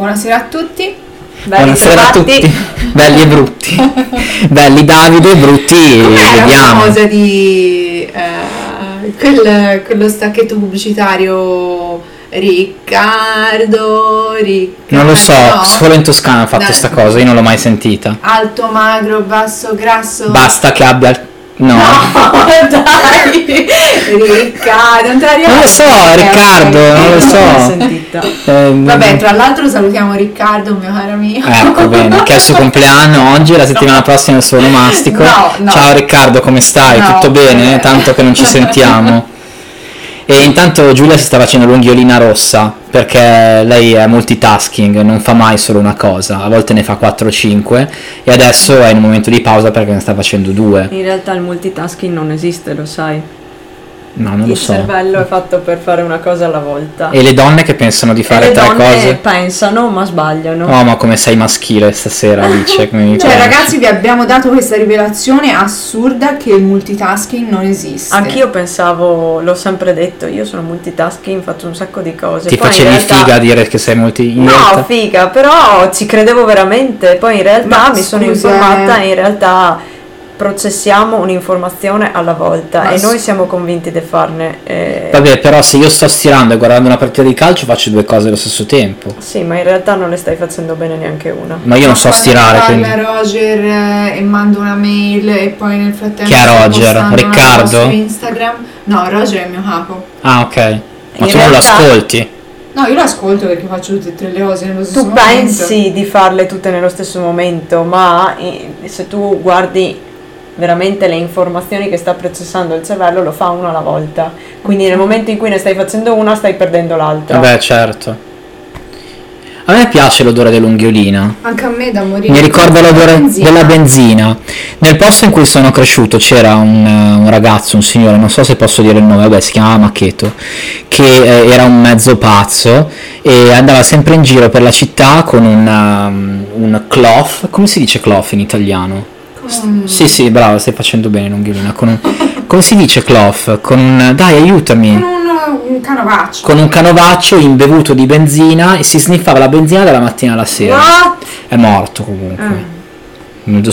Buonasera a tutti. Belli Buonasera a tutti, belli e brutti. belli Davide e brutti, Com'era la vediamo. cosa di eh, quel- quello stacchetto pubblicitario Riccardo, Riccardo. Non lo so, no? solo in Toscana ha fatto Dai. sta cosa, io non l'ho mai sentita. Alto, magro, basso, grasso. Basta che abbia... No. No, dai, Riccardo, non te la Non lo so? Riccardo, non lo Non so. Eh, Vabbè, tra l'altro salutiamo Riccardo, mio caro amico. Ecco bene, che è il suo compleanno oggi, la settimana prossima è il suo onomastico. No, no. Ciao Riccardo, come stai? No, Tutto bene? Tanto che non ci sentiamo. E intanto Giulia si sta facendo l'unghiolina rossa perché lei è multitasking, non fa mai solo una cosa, a volte ne fa 4-5 e adesso è in un momento di pausa perché ne sta facendo due. In realtà il multitasking non esiste, lo sai. No, non lo il so. cervello è fatto per fare una cosa alla volta. E le donne che pensano di fare le tre donne cose? pensano ma sbagliano. Oh, ma come sei maschile stasera, Alice? come mi Cioè, piace. ragazzi, vi abbiamo dato questa rivelazione assurda che il multitasking non esiste. Anch'io pensavo, l'ho sempre detto, io sono multitasking, faccio un sacco di cose. Ti Poi facevi realtà- figa a dire che sei molti... in No, realtà- figa, però ci credevo veramente. Poi in realtà Ma mi sono scusa, informata eh. e in realtà processiamo un'informazione alla volta Ma e s- noi siamo convinti di farne. eh, Vabbè, però se io sto stirando e guardando una partita di calcio faccio due cose allo stesso tempo. Sì, ma in realtà non ne stai facendo bene neanche una. Ma io non so Quando stirare, parla quindi... Roger eh, e mando una mail e poi nel frattempo Chi è Roger? Riccardo? su Instagram. No, Roger è il mio capo. Ah, ok. Ma In tu non lo realtà- ascolti? No, io lo ascolto perché faccio tutte e tre le cose nello stesso Tu momento. pensi di farle tutte nello stesso momento, ma se tu guardi veramente le informazioni che sta processando il cervello lo fa una alla volta. Quindi nel momento in cui ne stai facendo una stai perdendo l'altra. Vabbè, certo. A me piace l'odore dell'unghiolina. Anche a me da morire. Mi ricorda l'odore Benzina. della benzina. Nel posto in cui sono cresciuto c'era un, eh, un ragazzo, un signore, non so se posso dire il nome, vabbè, si chiamava Maccheto, che eh, era un mezzo pazzo e andava sempre in giro per la città con un, um, un cloth, come si dice cloth in italiano? Con- Sì, sì, bravo, stai facendo bene l'unghiolina. Con un, come si dice cloth? Con un, dai, aiutami. Con un, un canovaccio. Con un canovaccio imbevuto di benzina e si sniffava la benzina dalla mattina alla sera. What? È morto comunque. Ah.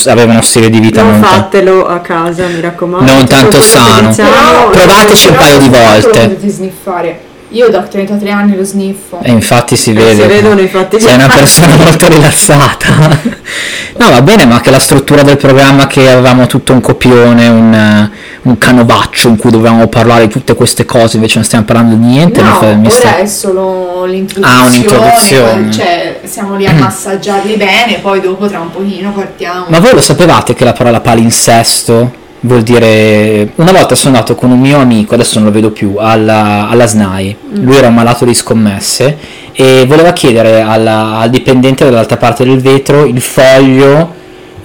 Aveva uno stile di vita Non non, fatelo a casa, mi raccomando. Non Tutto tanto sano. diciamo- Provateci un paio di volte. Io da 33 anni lo sniffo. E infatti si Eh, vede. si vedono infatti. Sei una persona molto rilassata. No, va bene, ma che la struttura del programma che avevamo tutto un copione, un, eh, un canovaccio in cui dovevamo parlare di tutte queste cose, invece non stiamo parlando di niente. mi No, fa- mi ora sta- è solo l'introduzione. Ah, un'introduzione. Cioè, siamo lì a massaggiarli bene, poi dopo tra un pochino partiamo. Ma voi lo sapevate che la parola palinsesto vuol dire... Una volta sono andato con un mio amico, adesso non lo vedo più, alla, alla SNAI. Lui era un malato di scommesse e voleva chiedere alla- al dipendente dall'altra parte del vetro il foglio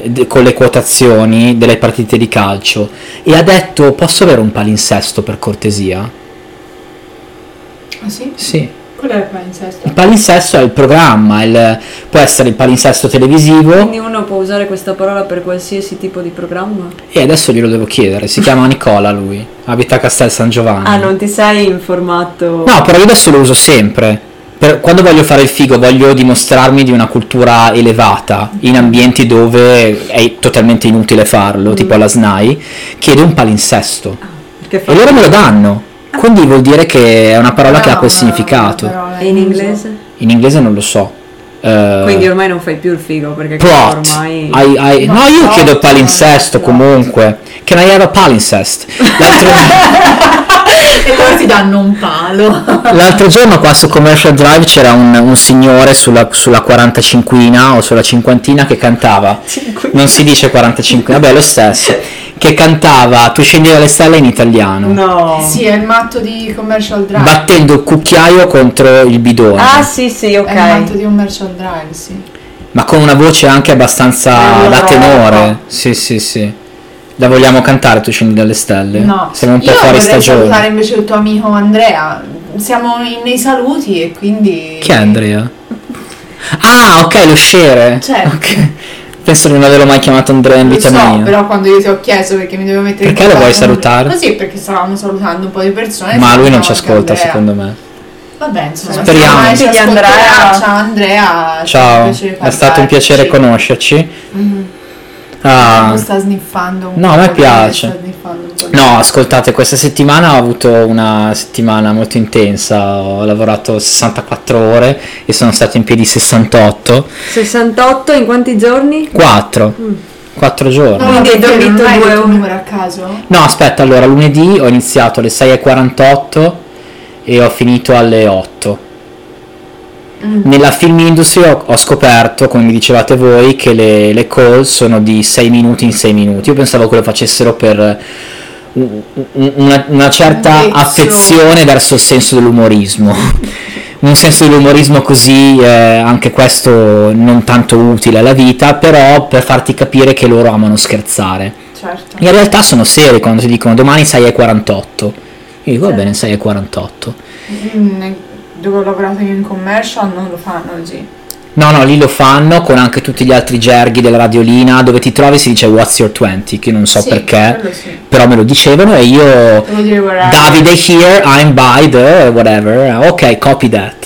de- con le quotazioni delle partite di calcio e ha detto posso avere un palinsesto per cortesia? Ah sì? Sì. Qual è il palinsesto? Il palinsesto è il programma, il- può essere il palinsesto televisivo Quindi uno può usare questa parola per qualsiasi tipo di programma? e adesso glielo devo chiedere, si chiama Nicola lui, abita a Castel San Giovanni. Ah, non ti sei informato? No, però io adesso lo uso sempre. Per- quando voglio fare il figo, voglio dimostrarmi di una cultura elevata in ambienti dove è totalmente inutile farlo, tipo alla SNAI, chiedo un palinsesto. Fa- E loro me lo danno. Quindi vuol dire che è una parola che ha No, quel una- significato. E in inglese? In inglese non lo so. Eh, Quindi ormai non fai più il figo perché Plot. ormai... I- I- No, no, io chiedo palinsesto no, comunque. Can I have a palinsest? L'altro, E loro ti danno un palo. l'altro giorno qua su Commercial Drive c'era un, un signore sulla, sulla 45 o sulla cinquantina che cantava. Non si dice 45, vabbè lo stesso. Che cantava Tu scendi dalle stelle in italiano. No. Sì, è il matto di Commercial Drive. Battendo il cucchiaio contro il bidone. Ah sì sì, È il matto ok. di Commercial Drive, sì. Ma con una voce anche abbastanza da no. tenore. Sì, sì, sì. La vogliamo cantare Tu scendi dalle stelle? No, Siamo un po' io fuori vorrei stagione. salutare invece il tuo amico Andrea. Siamo in- nei saluti e quindi... Chi è Andrea? Ah, ok, lo scere. Certo. Ok. Penso di non averlo mai chiamato Andrea in Lo vita so, mia. però quando io ti ho chiesto perché mi dovevo mettere in Perché lo vuoi salutare? Così, perché stavamo salutando un po' di persone. Ma lui non ci ascolta, Andrea. secondo me. Vabbè, insomma, Speriamo. ci Andrea- Ciao Andrea. Ciao, è stato un piacere conoscerci. Mhm. Ah, sta sniffando un No, a me piace. No, ascoltate, questa settimana ho avuto una settimana molto intensa, ho lavorato 64 ore e sono stato in piedi 68, 68 in quanti giorni? 4, 4 giorni. No, Quindi hai dormito non due ore. numero a caso? No, aspetta, allora lunedì ho iniziato alle 6.48 e ho finito alle 8. Mm. Nella film industry ho, ho scoperto, come mi dicevate voi, che le, le call sono di 6 minuti in 6 minuti. Io pensavo che lo facessero per un- una, una certa Un vezzo. affezione verso il senso dell'umorismo. un senso dell'umorismo così, eh, anche questo non tanto utile alla vita, però per farti capire che loro amano scherzare. Certo. In realtà sono seri quando ti dicono domani 6.48. Io dico va bene 6.48. Mm, dove ho lavorato io in commercial non lo fanno oggi. No, no, lì lo fanno con anche tutti gli altri gerghi della radiolina dove ti trovi si dice what's your 20, che non so Sì, perché, sì. però me lo dicevano e io. Davide here, I'm by the whatever. Ok, copy that.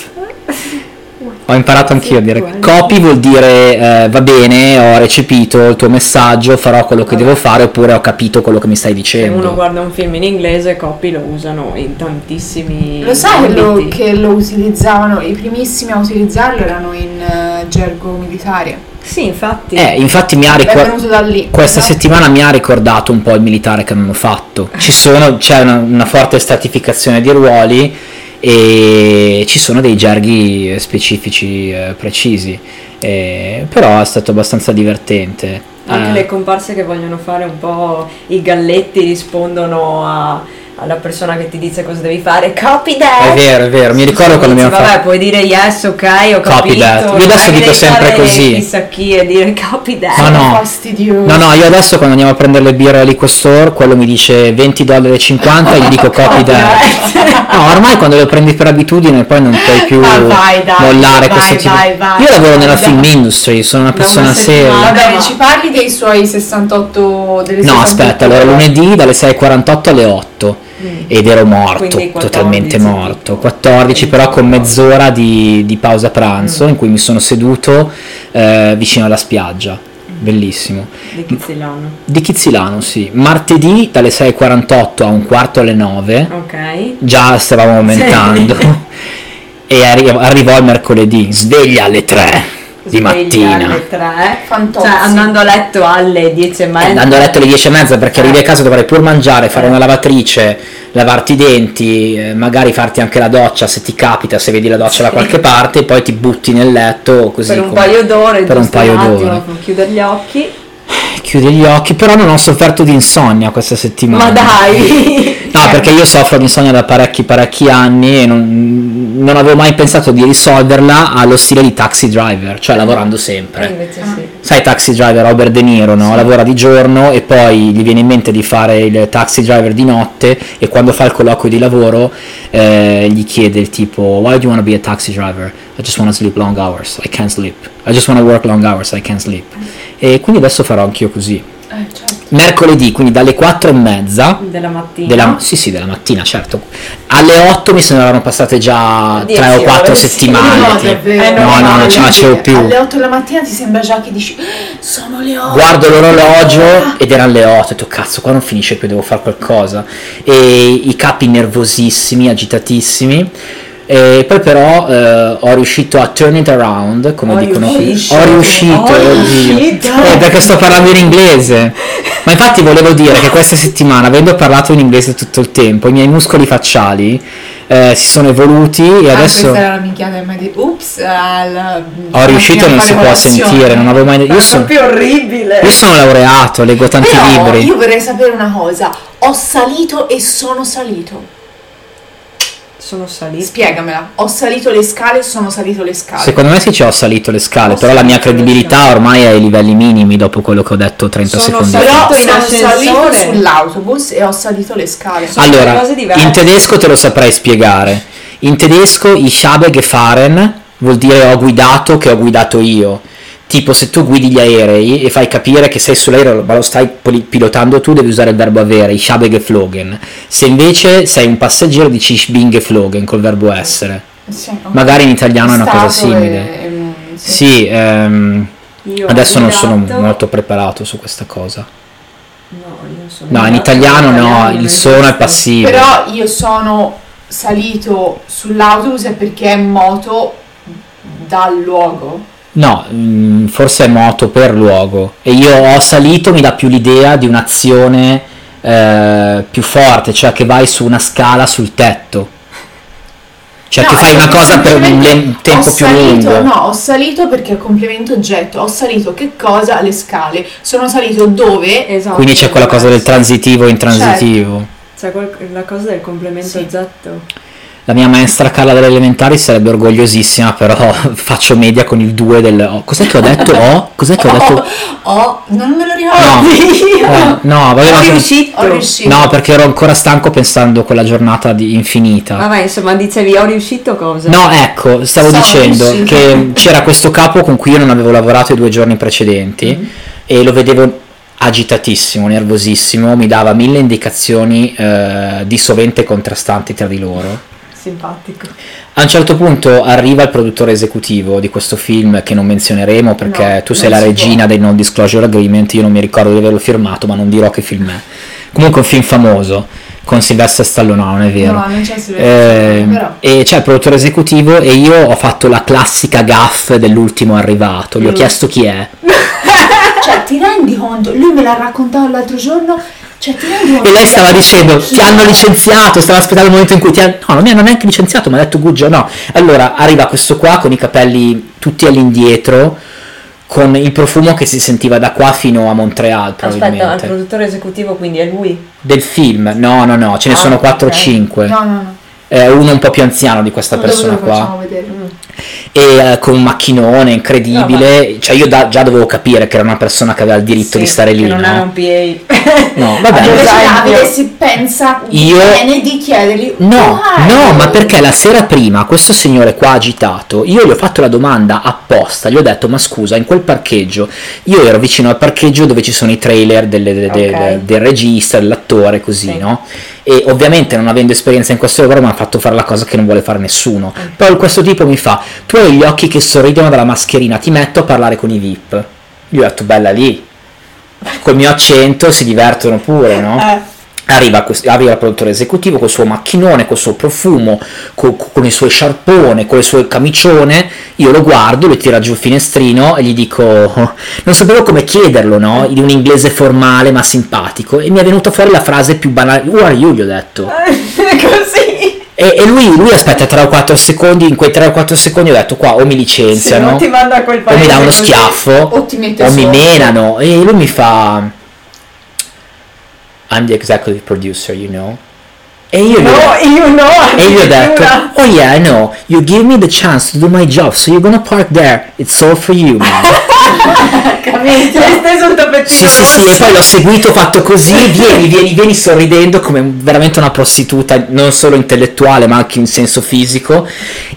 Ho imparato anch'io a dire copy vuol dire eh, va bene, ho recepito il tuo messaggio, farò quello che devo fare oppure ho capito quello che mi stai Se dicendo. uno guarda un film in inglese, copy lo usano in tantissimi Lo sai lo- che lo utilizzavano, i primissimi a utilizzarlo erano in eh, gergo militare. Sì, infatti. Eh, infatti mi ha È ricordato venuto da lì. Questa no? settimana mi ha ricordato un po' il militare che hanno fatto. Ci sono, c'è una, una forte stratificazione di ruoli e ci sono dei gerghi specifici eh, precisi. Eh, però è stato abbastanza divertente. Anche Eh, le comparse che vogliono fare un po' i galletti rispondono a- alla persona che ti dice cosa devi fare. Copy that! È vero, è vero, mi ricordo quando Dici, abbiamo Vabbè, fatto. puoi dire yes, ok, ho Copy capito. that. Io adesso dico sempre così. Chissà chi e dire copy that. No, no. Fastidioso. No, no, io adesso quando andiamo a prendere le birre al liquor store, quello mi dice 20 dollari e 50 e gli dico copy that. No, ormai quando lo prendi per abitudine poi non puoi più Ma vai, dai, mollare vai, questo tipo. vai, vai, io lavoro vai, nella film industry, sono una persona seria. Va bene, ma- ci parli dei suoi 68 delle No, 68 aspetta, allora lunedì dalle 6.48 alle 8 ed ero morto, Mm. Quindi 14 totalmente morto. 14 però con mezz'ora di, di pausa pranzo Mm. in cui mi sono seduto eh, vicino alla spiaggia. Bellissimo. Di Chizzilano. Di Chizzilano, sì. Martedì dalle 6.48 a un quarto alle 9. Ok. Già stavamo aumentando. e arri- arrivò il mercoledì, sveglia alle 3 di mattina. alle 3. Fantozzi. Cioè, andando a letto alle 10 e mezza. Andando a letto alle 10 e mezza perché arrivi a Eh. casa dovrai pur mangiare, fare Eh. una lavatrice, lavarti i denti, eh, magari farti anche la doccia se ti capita, se vedi la doccia da Sì. qualche parte, e poi ti butti nel letto così. per un come- paio d'ore, per un paio d'ore. chiudere gli occhi. Chiudi gli occhi, però non ho sofferto di insonnia questa settimana. Ma dai! No, perché io soffro di insonnia da parecchi parecchi anni e non, non avevo mai pensato di risolverla allo stile di taxi driver, cioè lavorando sempre. invece sì. Sai, taxi driver Robert De Niro, no? Lavora di giorno e poi gli viene in mente di fare il taxi driver di notte e quando fa il colloquio di lavoro eh, gli chiede il tipo Why do you want to be a taxi driver? I just want to sleep long hours, I can't sleep. I just want to work long hours, I can't sleep. E quindi adesso farò anch'io così. Eh, certo. Mercoledì, quindi dalle 4 e mezza Della mattina. della, sì, sì, della mattina, certo. Alle 8 mi sembrano passate già Dieci 3 o 4 ore, sì. settimane. No, davvero. Eh, no, no, non ce la facevo più. Alle 8 della mattina ti sembra già che dici "Ah, sono le 8. Guardo l'orologio ed erano le 8, ho detto cazzo, qua non finisce più, devo fare qualcosa. E i capi nervosissimi, agitatissimi. E poi però eh, ho riuscito a turn it around, come Ho dicono qui. riuscito. Ho riuscito, Ho riuscito. Eh, perché sto parlando in inglese. Ma infatti volevo dire che questa settimana, avendo parlato in inglese tutto il tempo, i miei muscoli facciali eh, si sono evoluti e Ah, adesso questa era la minchiata di Ups, al, ho riuscito non si può sentire, non avevo mai... Io sono, proprio orribile. io sono laureato, leggo tanti Però libri. io vorrei sapere una cosa. Ho salito e sono salito. Sono salito. Spiegamela. Ho salito le scale e sono salito le scale. Secondo me sì ci ho salito le scale, Ho però la mia credibilità ormai è ai livelli minimi dopo quello che ho detto 30 Sono secondi fa. Però in sono salito ascensore. sull'autobus e ho salito le scale. Sono Allora, cose diverse. in tedesco te lo saprei spiegare. In tedesco ich habe gefahren vuol dire ho guidato che ho guidato io. Tipo se tu guidi gli aerei e fai capire che sei sull'aereo ma lo stai pilotando tu devi usare il verbo avere, ich habe geflogen. Se invece sei un passeggero dici ich bin geflogen col verbo essere. Sì, Magari in italiano è una cosa simile. e- e- mm, sì. Sì, ehm, adesso non sono molto preparato su questa cosa. No, io sono No, in italiano no, il sono è passivo. Però io sono salito sull'autobus è perché è moto dal luogo. No, mm, forse è moto per luogo. E io ho salito, mi dà più l'idea di un'azione eh, più forte, cioè che vai su una scala sul tetto. Cioè No, che fai una cosa per un tempo ho più salito, lungo. No, ho salito perché è complemento oggetto. Ho salito che cosa? Le scale. Sono salito dove? Esatto. Quindi c'è quella cosa del transitivo intransitivo. C'è quel- la cosa del complemento Sì. oggetto. La mia maestra Carla delle elementari sarebbe orgogliosissima, però faccio media con il 2 del... oh, cos'è che ho detto? Oh? Cos'è che ho detto? Oh, oh, non me lo No, ricordo. eh, no, vabbè, Ho no, riuscito. Ho riuscito. no, perché ero ancora stanco pensando a quella giornata di infinita. Vabbè, insomma, dicevi ho riuscito cosa? No, ecco, stavo Sono dicendo riuscita. che c'era questo capo con cui io non avevo lavorato i due giorni precedenti Mm. e lo vedevo agitatissimo, nervosissimo, mi dava mille indicazioni eh, di sovente contrastanti tra di loro. Simpatico. A un certo punto arriva il produttore esecutivo di questo film che non menzioneremo perché No, tu sei la regina dei non disclosure agreement, io non mi ricordo di averlo firmato ma non dirò che film è. Comunque è un film famoso con Sylvester Stallone, no, non è vero. No, non c'è Silvestro Eh, però. e c'è il produttore esecutivo e io ho fatto la classica gaff dell'ultimo arrivato, gli ho Mm. chiesto chi è Cioè, ti rendi conto? Lui me l'ha raccontato l'altro giorno. Cioè, e lei stava dicendo ti hanno licenziato, stava aspettando il momento in cui ti hanno... No, non mi hanno neanche licenziato, mi ha detto job, no. Allora arriva questo qua con i capelli tutti all'indietro, con il profumo che si sentiva da qua fino a Montreal Aspetta, il probabilmente. produttore esecutivo quindi è lui. Del film, no, no, no, ce ne Ah, sono 4 o ok. 5. No, no, no. Eh, uno un po' più anziano di questa Dopo persona lo qua. facciamo vedere. E eh, con un macchinone incredibile, cioè io da- già dovevo capire che era una persona che aveva il diritto Sì, di stare lì, che non era no? un PA. No, vabbè. Invece esempio. Davide si pensa Io- bene di chiedergli No, "Why?" no, ma perché la sera prima questo signore qua agitato, io gli ho fatto la domanda apposta, gli ho detto ma scusa, in quel parcheggio, io ero vicino al parcheggio dove ci sono i trailer delle- de- de- Ok. de- del regista, dell'attore, così, Sì. no? E ovviamente non avendo esperienza in questo lavoro mi ha fatto fare la cosa che non vuole fare nessuno. Mm. Poi questo tipo mi fa, tu hai gli occhi che sorridono dalla mascherina, ti metto a parlare con i VIP. Io ho detto bella lì, col mio accento si divertono pure, no? Eh. Arriva, questo- arriva il produttore esecutivo col suo macchinone, col suo profumo, co- con i suoi sciarpone, con le sue camicione. Io lo guardo, lui tira giù il finestrino e gli dico: Non sapevo come chiederlo, no? In un inglese formale ma simpatico. E mi è venuta fuori la frase più banale: Who are you? Gli ho detto. Così. E, e lui, lui aspetta 3 o 4 secondi. In quei 3 o 4 secondi ho detto: Qua o mi licenziano, o mi dà uno schiaffo, O o mi menano. E lui mi fa: I'm the executive producer, you know. E io gli ho No, io no. e io gli ho detto, oh yeah, I know, you give me the chance to do my job, so you're gonna park there, it's all for you, man. Capito? Hai steso il tappettino sì, sì, sì, e poi l'ho seguito, fatto così, vieni, vieni, vieni sorridendo come veramente una prostituta, non solo intellettuale, ma anche in senso fisico,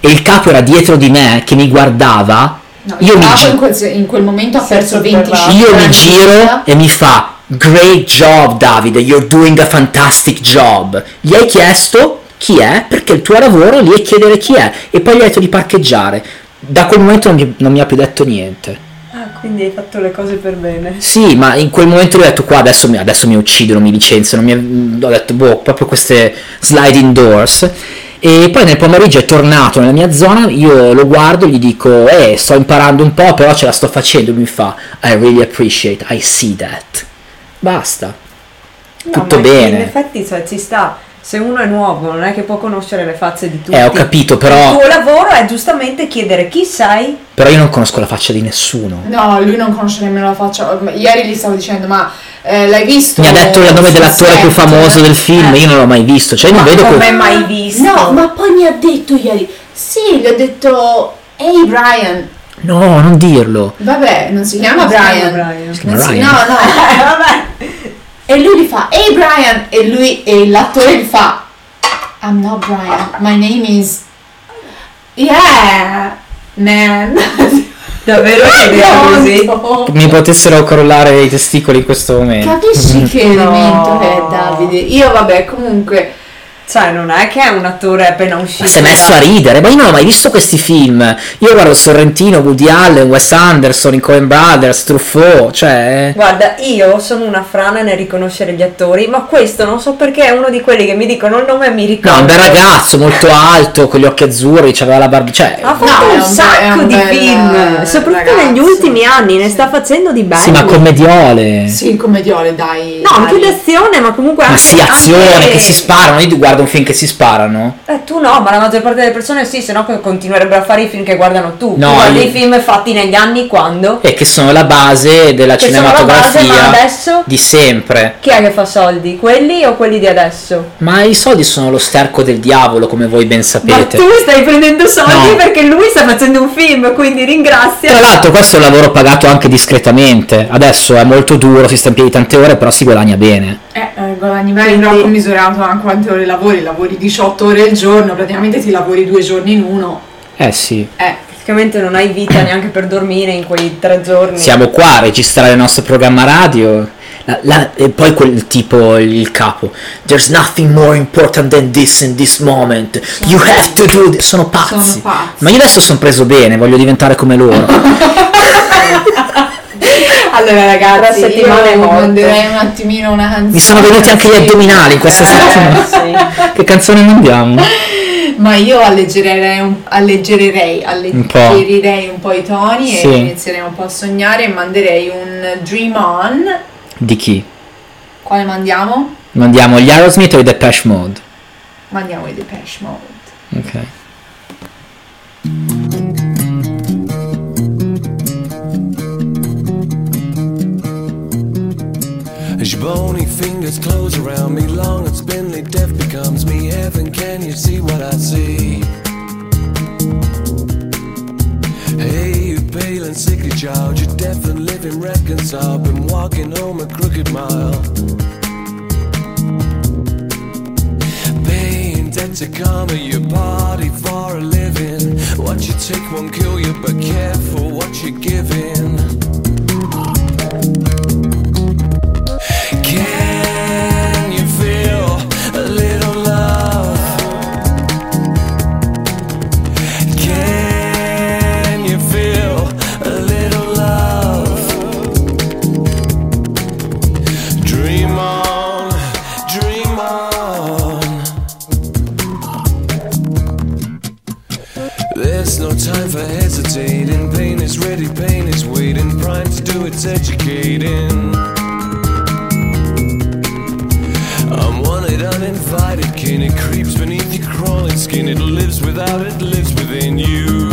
e il capo era dietro di me, che mi guardava, No, io il mi, capo gi- in, quel, in quel momento ha perso 25 sotterrato. io mi giro e mi fa, great job Davide, you're doing a fantastic job. Gli hai chiesto chi è, perché il tuo lavoro lì è chiedere chi è, e poi gli hai detto di parcheggiare. Da quel momento non mi, non mi ha più detto niente. Ah, quindi hai fatto le cose per bene. Sì, ma in quel momento gli ho detto qua adesso mi, adesso mi uccidono, mi licenziano, mi, ho detto boh, proprio queste sliding doors. E poi nel pomeriggio è tornato nella mia zona, io lo guardo, gli dico, eh, sto imparando un po', però ce la sto facendo, lui mi fa, I really appreciate, I see that. Basta. No, Tutto bene. In effetti, cioè, ci sta. Se uno è nuovo, non è che può conoscere le facce di tutti. Eh, ho capito, però, Il tuo lavoro è giustamente chiedere chi sei. però io non conosco la faccia di nessuno. No, lui non conosce nemmeno la faccia. Ieri gli stavo dicendo, ma eh, l'hai visto? Mi ha detto il nome dell'attore più famoso del film, Eh. io non l'ho mai visto, cioè non Ma vedo come come... mai visto? No, ma poi mi ha detto ieri. Sì, gli ho detto, ehi Brian. No, non dirlo. Vabbè, non si chiama si chiama Brian. Brian. Si chiama Non si- no, no. Eh, vabbè. E lui gli fa, ehi Brian. E lui, e l'attore gli fa, I'm not Brian. My name is... Yeah, man. Davvero così? No, Mi potessero crollare i testicoli in questo momento. Capisci che No. elemento è Davide? Io vabbè, comunque Cioè, non è che è un attore appena uscito. Ma si è messo a ridere, ma io non ho mai visto questi film. Io guardo Sorrentino, Woody Allen, Wes Anderson, i Coen Brothers, Truffaut, cioè... Guarda, io sono una frana nel riconoscere gli attori, ma questo non so perché è uno di quelli che mi dicono il nome e mi ricordo. No, un bel ragazzo, molto alto, con gli occhi azzurri, c'aveva la barba... Cioè... Ha fatto No, un un sacco un di film, soprattutto negli ragazzo. ultimi anni, ne Sì. sta facendo di belli. Sì, ma commediole. Sì, commediole, dai. No, anche dai. d'azione, ma comunque Ma anche... sì, azione, anche- che si sparano. Io guardo un film che si sparano. Eh, tu no, ma la maggior parte delle persone sì, sennò co- continuerebbero a fare i film che guardano tu. No, tu guardi io- i film fatti negli anni quando? E che sono la base della Che sono la base, cinematografia ma adesso? di sempre. Chi è che fa soldi? Quelli o quelli di adesso? Ma i soldi sono lo sterco del diavolo, come voi ben Ma sapete. tu stai prendendo soldi No. perché lui sta facendo un film, quindi ringrazia. Tra l'altro questo è un lavoro pagato anche discretamente. Adesso è molto duro, si sta in piedi tante ore, però si guadagna bene. Eh, eh, guadagni bene, Quindi- però commisurato a quante ore lavori, lavori 18 ore al giorno, praticamente ti lavori due giorni in uno. Eh sì. Eh, Praticamente non hai vita neanche per dormire in quei tre giorni. Siamo qua a registrare il nostro programma radio. La- la- e poi quel tipo, il capo. There's nothing more important than this in this moment. You have to do this. Sono pazzi. Sono pazzi. Ma io adesso sono preso bene, voglio diventare come loro. allora ragazzi, Tra settimane è io manderei un attimino una canzone. Mi sono venuti anche gli addominali in questa settimana. sì. Che canzone mandiamo? Ma io alleggererei un, alleggererei, alleggerirei un po' i toni Sì. e inizierei un po' a sognare e manderei un Dream On. Di chi? Quale mandiamo? Mandiamo gli Aerosmith o i Depeche Mode? Mandiamo i Depeche Mode. Ok. Bony fingers close around me, long and spindly death becomes me. Heaven, can you see what I see? Hey, you pale and sickly child, you're deaf and living reconciled. Been walking home a crooked mile. Paying debt to karma, your body for a living. What you take won't kill you, but careful what you're giving. Its educating. I'm wanted, uninvited, kin. It creeps beneath your crawling skin. It lives without, it lives within you.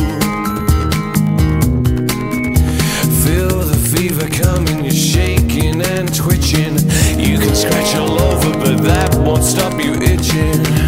Feel the fever coming, you're shaking and twitching. You can scratch all over, but that won't stop you itching.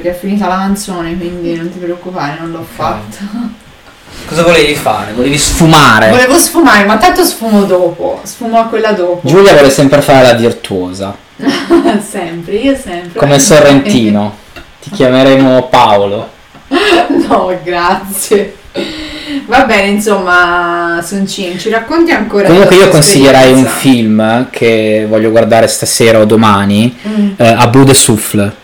Perché è finita la canzone, quindi non ti preoccupare, non l'ho fatto. Cosa volevi fare? Volevi sfumare? Volevo sfumare, ma tanto sfumo dopo. Sfumo a quella dopo. Giulia vuole sempre fare la virtuosa, sempre, io sempre. come Sorrentino. Ti chiameremo Paolo. No, grazie. Va bene, insomma, Soncin, ci racconti ancora Comunque io consiglierei un film che voglio guardare stasera o domani, Mm. eh, A Bout de Souffle,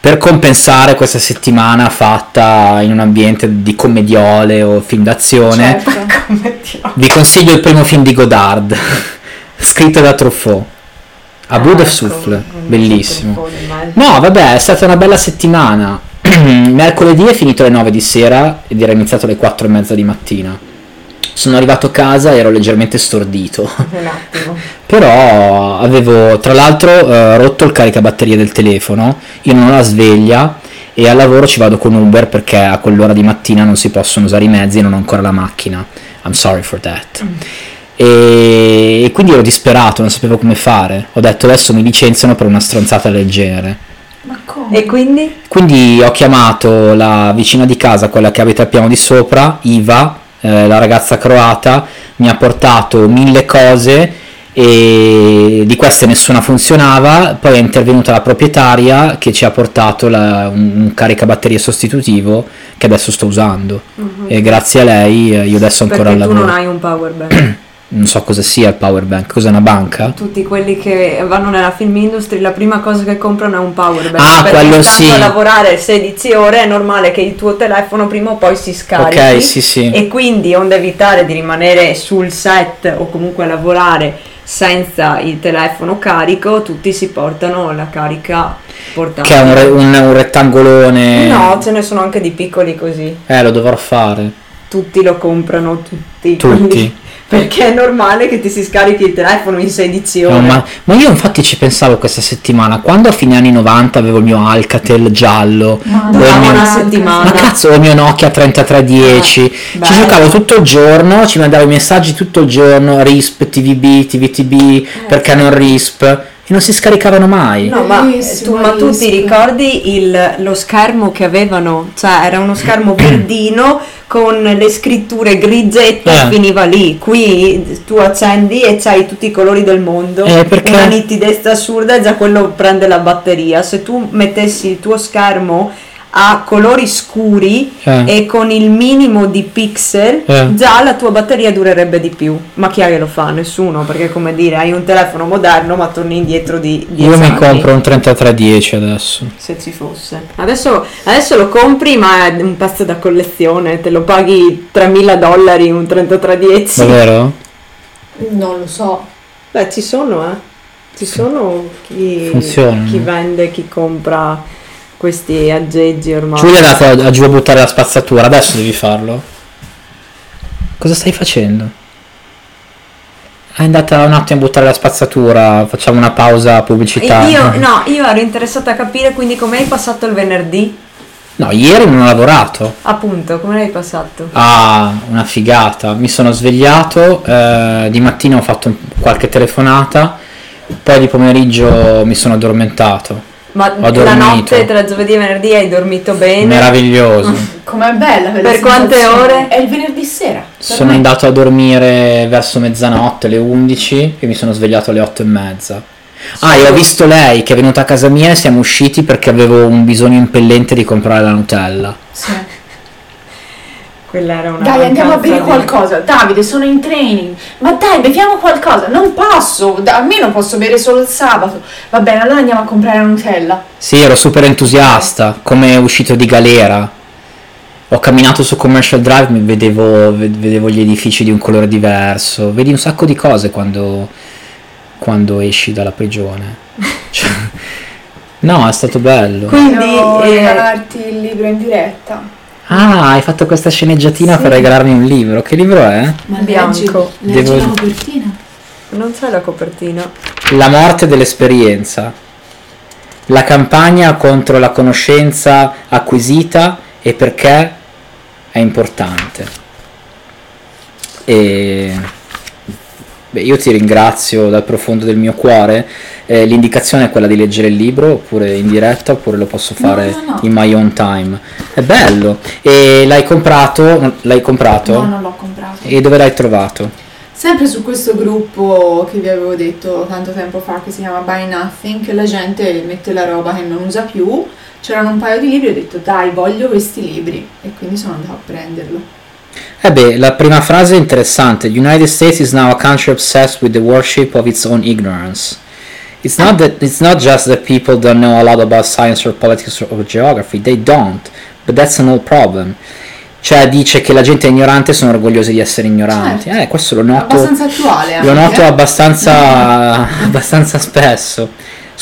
per compensare questa settimana fatta in un ambiente di commediole o film d'azione. Certo. Vi consiglio il primo film di Godard, scritto da Truffaut. A Bout de Ecco, Souffle, bellissimo. No, vabbè, è stata una bella settimana. Mercoledì è finito alle 9 di sera ed era iniziato alle 4 e mezza di mattina. Sono arrivato a casa e ero leggermente stordito. Un attimo. Però avevo tra l'altro eh, rotto il caricabatterie del telefono, io non ho la sveglia e al lavoro ci vado con Uber perché a quell'ora di mattina non si possono usare i mezzi e non ho ancora la macchina. I'm sorry for that. E, e quindi ero disperato, non sapevo come fare. Ho detto adesso mi licenziano per una stronzata del genere. Ma come? E quindi? Quindi ho chiamato la vicina di casa, quella che abita al piano di sopra, Iva, eh, la ragazza croata, mi ha portato mille cose e di queste nessuna funzionava, poi è intervenuta la proprietaria che ci ha portato la- un, un caricabatterie sostitutivo che adesso sto usando e grazie a lei eh, io adesso ancora Perché al tu lavoro. non hai un power bank. Non so cosa sia il power bank, cos'è una banca? Tutti quelli che vanno nella film industry la prima cosa che comprano è un power bank. Ah, perché quello sì. a lavorare 16 ore è normale che il tuo telefono prima o poi si scarichi. Ok, sì, sì. E quindi onde evitare di rimanere sul set o comunque lavorare senza il telefono carico, tutti si portano la carica portatile. Che è un, re- un- un rettangolone. No, ce ne sono anche di piccoli così. Eh, lo dovrò fare. Tutti lo comprano, tutti. Tutti. perché è normale che ti si scarichi il telefono in 16 ore. No, ma, ma io infatti ci pensavo questa settimana, quando a fine anni 90 avevo il mio Alcatel giallo, Ma mio- una ma settimana. cazzo, o il mio Nokia 3310, Eh, ci giocavo tutto il giorno, ci mandavo i messaggi tutto il giorno, RISP, TVB, TVTB, perché non RISP, e non si scaricavano mai. No, ma, tu, ma tu ti ricordi il- lo schermo che avevano? Cioè era uno schermo verdino con le scritture grigette Eh. e finiva lì. Qui tu accendi e c'hai tutti i colori del mondo. Eh, perché- Una nitidezza assurda e già quello prende la batteria. Se tu mettessi il tuo schermo a colori scuri Eh. e con il minimo di pixel, Eh. già la tua batteria durerebbe di più. Ma chi è che lo fa? Nessuno, perché come dire, hai un telefono moderno ma torni indietro di 10 Io mi anni. compro un 3310 adesso. Se ci fosse. Adesso, adesso lo compri ma è un pezzo da collezione, te lo paghi 3.000 dollari un 3310. Davvero? Non lo so. Beh ci sono eh. Ci sono chi, chi vende, chi compra questi aggeggi ormai. Giulia è andata a- giù a buttare la spazzatura, adesso devi farlo. Cosa stai facendo? È andata un attimo a buttare la spazzatura, facciamo una pausa pubblicitaria. io, no, io ero interessata a capire quindi come hai passato il venerdì. No, ieri non ho lavorato. Appunto, come l'hai passato? Ah, una figata. Mi sono svegliato, eh, di mattina ho fatto qualche telefonata, poi di pomeriggio mi sono addormentato. Ma Ho la notte tra giovedì e venerdì hai dormito bene? Meraviglioso. Com'è bella quella Per quante ore? È il venerdì sera. Sono me. andato a dormire verso mezzanotte, alle 11, e mi sono svegliato alle 8 e mezza. Ah, e ho visto lei che è venuta a casa mia e siamo usciti perché avevo un bisogno impellente di comprare la Nutella. Sì. Quella era una Dai, andiamo a bere di- qualcosa. Davide, sono in training. Ma dai, beviamo qualcosa. Non posso. Da- almeno posso bere solo il sabato. Va bene, allora andiamo a comprare la Nutella. Sì, ero super entusiasta, come uscito di galera. Ho camminato su Commercial Drive, mi vedevo, ved- vedevo gli edifici di un colore diverso. Vedi un sacco di cose quando, quando esci dalla prigione. Cioè, no, è stato bello. Quindi Devo eh, regalarti il libro in diretta. Ah, hai fatto questa sceneggiatina Sì. per regalarmi un libro. Che libro è? Ma Bianco. leggi, Devo- la copertina. non c'è la copertina. La morte dell'esperienza. La campagna contro la conoscenza acquisita e perché è importante. E Beh, io ti ringrazio dal profondo del mio cuore. Eh, l'indicazione è quella di leggere il libro, oppure in diretta, oppure lo posso fare no, no. in my own time. È bello. E l'hai comprato? L'hai comprato? No, non l'ho comprato. E dove l'hai trovato? Sempre su questo gruppo che vi avevo detto tanto tempo fa che si chiama Buy Nothing, che la gente mette la roba che non usa più. C'erano un paio di libri e ho detto dai, voglio questi libri. E quindi sono andata a prenderlo. Eh beh, la prima frase è interessante. The United States is now a country obsessed with the worship of its own ignorance. It's not that it's not just that people don't know a lot about science or politics or geography, they don't, but that's an old problem. Cioè dice che la gente è ignorante e sono orgogliosi di essere ignoranti. Certo. Eh, questo lo noto. Abbastanza attuale Lo noto abbastanza, abbastanza spesso.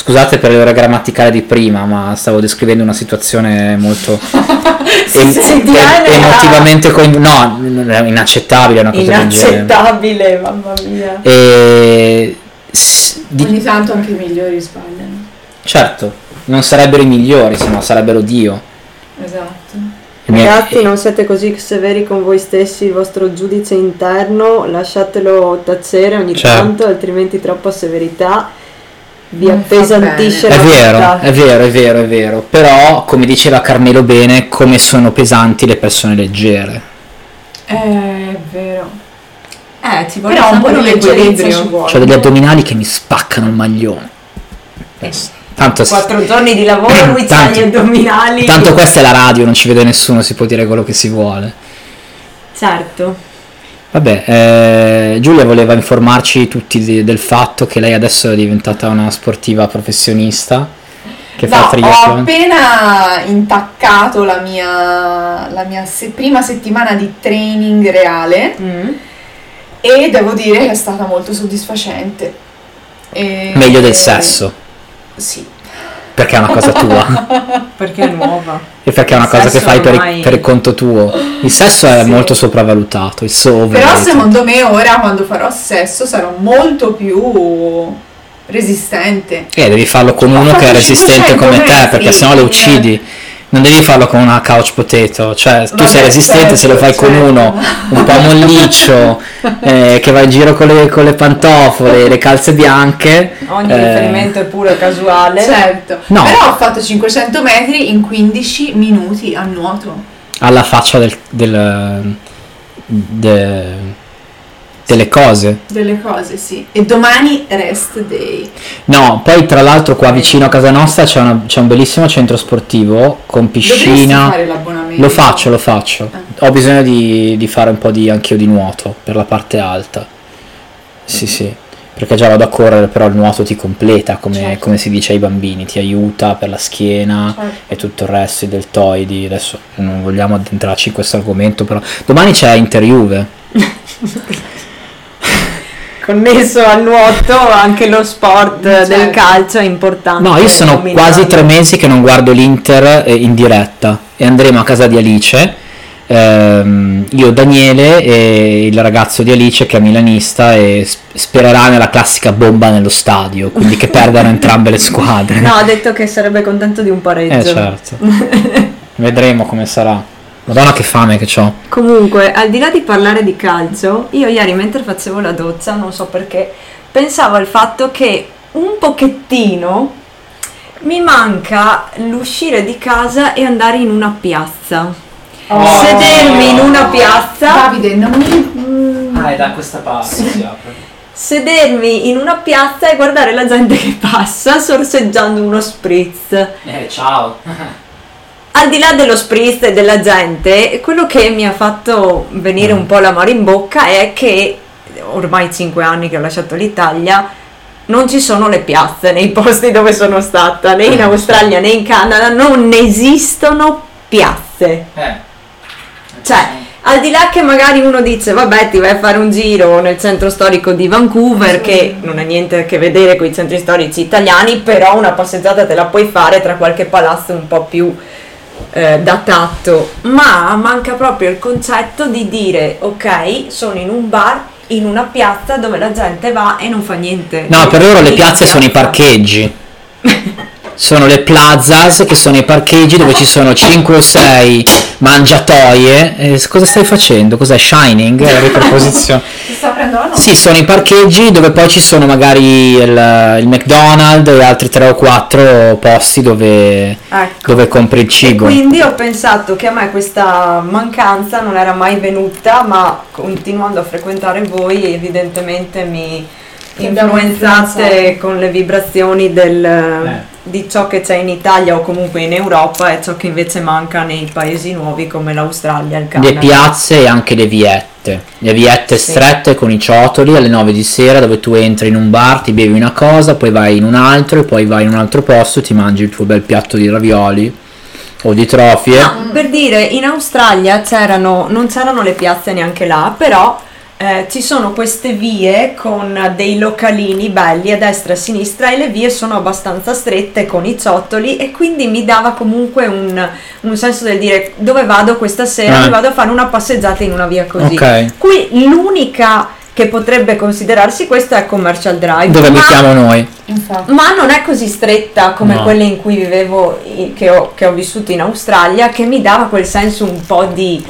Scusate per l'ora grammaticale di prima, ma stavo descrivendo una situazione molto em- Sì, em- era- emotivamente coin- no, inaccettabile una cosa del genere. Inaccettabile, mamma mia. E s- di- Ogni tanto anche i migliori sbagliano. certo, non sarebbero i migliori, se no sarebbero Dio. Esatto. Ragazzi, non siete così severi con voi stessi, il vostro giudice interno, lasciatelo tacere ogni Certo. tanto, altrimenti troppa severità vi appesantisce È la vero, vita. è vero, è vero, è vero. Però, come diceva Carmelo bene, come sono pesanti le persone leggere. Eh, È vero. Eh, ci vuole Però un po' di leggerezza ci vuole. Ho degli addominali che mi spaccano il maglione. Tanto, Quattro giorni di lavoro, lui c'ha Tanto- gli addominali. tanto questa è la radio, non ci vede nessuno, si può dire quello che si vuole. Certo. Vabbè, eh, Giulia voleva informarci tutti di- del fatto che lei adesso è diventata una sportiva professionista che fa No, ho triathlon. appena intaccato la mia, la mia se- prima settimana di training reale Mm. e devo dire che è stata molto soddisfacente. E- Meglio del sesso, Sì. Perché è una cosa tua Perché è nuova. e perché è una Il cosa che fai per, ormai- per il conto tuo. Il sesso è Sì. molto sopravvalutato, il Però secondo me ora quando farò sesso sarò molto più resistente. Eh, devi farlo con uno che è resistente 500 come te, perché sennò lo uccidi. Non devi farlo con una couch potato, cioè tu Vabbè, sei resistente se lo fai certo, con certo. uno un po' molliccio, eh, che va in giro con le, con le pantofole, le calze bianche. Ogni eh, riferimento è pure casuale. Certo. No. Però ho fatto 500 metri in 15 minuti a nuoto. alla faccia del, del- de- delle cose. Delle cose, sì. E domani rest day. No, poi tra l'altro qua vicino a casa nostra c'è, una- c'è un bellissimo centro sportivo con piscina. Lo faccio, lo faccio. Ah. Ho bisogno di, di fare un po' di anch'io di nuoto per la parte alta. Sì, sì. Perché già vado a correre, però il nuoto ti completa, come, Certo. come si dice ai bambini, ti aiuta per la schiena Certo. e tutto il resto, i deltoidi. Adesso non vogliamo addentrarci in questo argomento, però domani c'è Inter Juve. Connesso al nuoto, anche lo sport Certo. del calcio è importante. No, io sono dominarlo. quasi tre mesi che non guardo l'Inter eh, in diretta e andremo a casa di Alice. ehm, io, Daniele e il ragazzo di Alice che è milanista e spererà nella classica bomba nello stadio, quindi che perdano entrambe le squadre. No, ha detto che sarebbe contento di un pareggio. Eh certo. Vedremo come sarà. Madonna che fame che ho. Comunque, al di là di parlare di calcio, io ieri mentre facevo la doccia, non so perché, pensavo al fatto che un pochettino mi manca l'uscire di casa e andare in una piazza. Oh. Sedermi in una piazza, Davide, non mi... Ah, è da questa parte si apre. sedermi in una piazza e guardare la gente che passa sorseggiando uno spritz. Eh, ciao. Al di là dello spritz e della gente, quello che mi ha fatto venire un po' l'amore in bocca è che ormai 5 anni che ho lasciato l'Italia non ci sono le piazze nei posti dove sono stata, né in Australia né in Canada, non esistono piazze. Eh. Cioè, al di là che magari uno dice vabbè ti vai a fare un giro nel centro storico di Vancouver che non ha niente a che vedere con i centri storici italiani, però una passeggiata te la puoi fare tra qualche palazzo un po' più eh, datato, ma manca proprio il concetto di dire ok sono in un bar in una piazza dove la gente va e non fa niente. No, per loro le piazze sono i parcheggi. sono le plazas che sono i parcheggi dove ci sono 5 o 6 mangiatoie. Eh, cosa stai facendo? Cos'è Shining? È la riproposizione. Sì, sono i parcheggi dove poi ci sono magari il, il McDonald's e altri 3 o 4 posti dove, Ecco. dove compri il E cibo. quindi ho pensato che a me questa mancanza non era mai venuta, ma continuando a frequentare voi evidentemente mi influenzate con le vibrazioni del, Eh. Di ciò che c'è in Italia o comunque in Europa e ciò che invece manca nei paesi nuovi come l'Australia, il Canada. Le piazze e anche le viette. Le viette Sì. strette con i ciotoli alle 9 di sera dove tu entri in un bar, ti bevi una cosa, poi vai in un altro e poi vai in un altro posto, ti mangi il tuo bel piatto di ravioli o di trofie. No, per dire, in Australia c'erano, non c'erano le piazze neanche là, però eh, ci sono queste vie con dei localini belli a destra e a sinistra e le vie sono abbastanza strette con i ciottoli e quindi mi dava comunque un, un senso del dire dove vado questa sera, Eh. mi vado a fare una passeggiata in una via così. Ok. Qui l'unica che potrebbe considerarsi questa è Commercial Drive. Dove abitiamo noi. Infatti. ma non è così stretta come No. quelle in cui vivevo, che ho, che ho vissuto in Australia, che mi dava quel senso un po' di...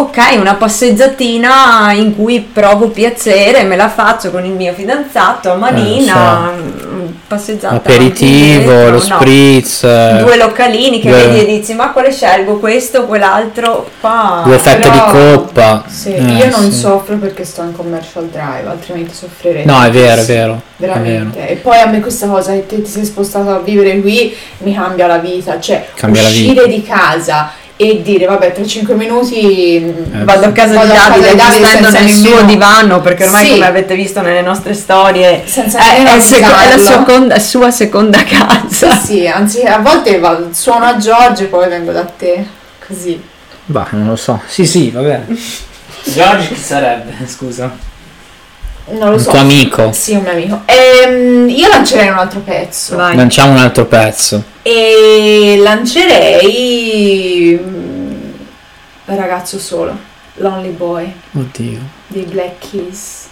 Ok, una passeggiatina in cui provo piacere, me la faccio con il mio fidanzato a manina, mm, passeggiata. Aperitivo, lo no. spritz, eh, Due localini che due- vedi e dici ma quale scelgo, questo o quell'altro? Pa. due fette però- di coppa. Sì, Eh, io non sì. soffro perché sto in commercial drive, altrimenti soffrirei. No, è vero, è vero. È vero. Veramente. E poi a me questa cosa che te ti sei spostato a vivere qui mi cambia la vita. Cioè, Cambia la uscire vita. di casa e dire vabbè tra 5 minuti mm, Vado a casa Vado di Davide, Davide mi stendo nel suo nemmeno- divano perché ormai Sì. come avete visto nelle nostre storie senza è, è seco- è la seconda- sua seconda casa. Sì, sì, anzi a volte vado- suono a Giorgio e poi vengo da te. Così. Bah, non lo so. Sì, sì, va bene. Giorgio chi sarebbe? Scusa. Non lo Un so. tuo amico. Sì, un mio amico. Ehm, io lancerei un altro pezzo. Vai. Lanciamo un altro pezzo. E lancerei mm, Ragazzo solo, Lonely Boy Oddio. dei Black Keys.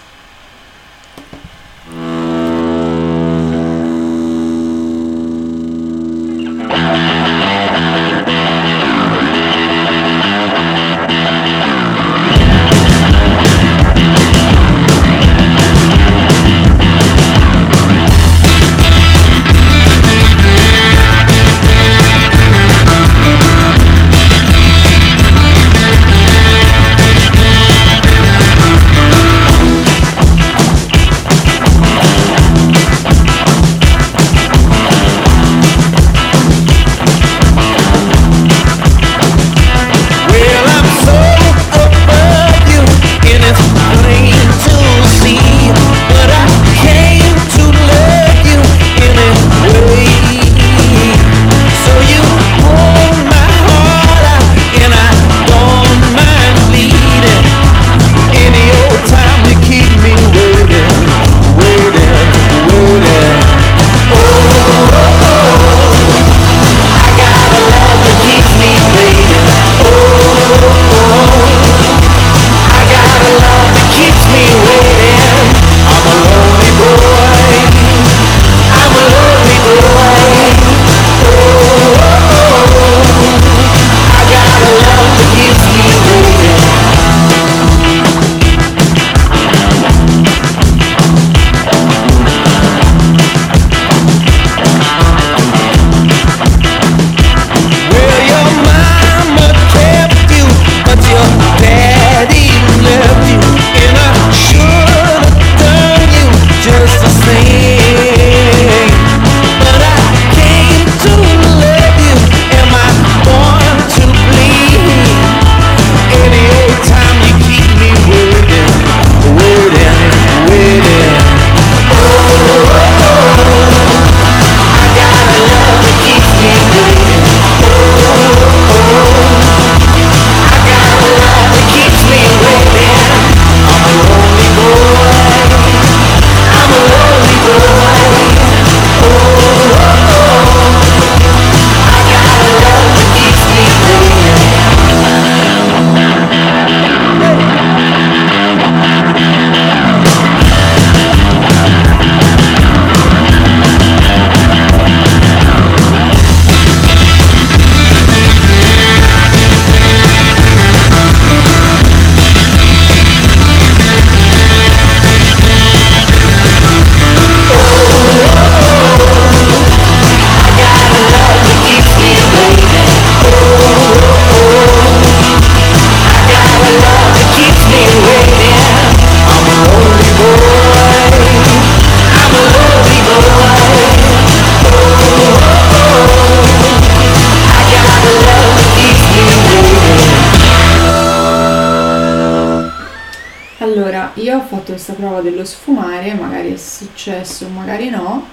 Successo, magari no.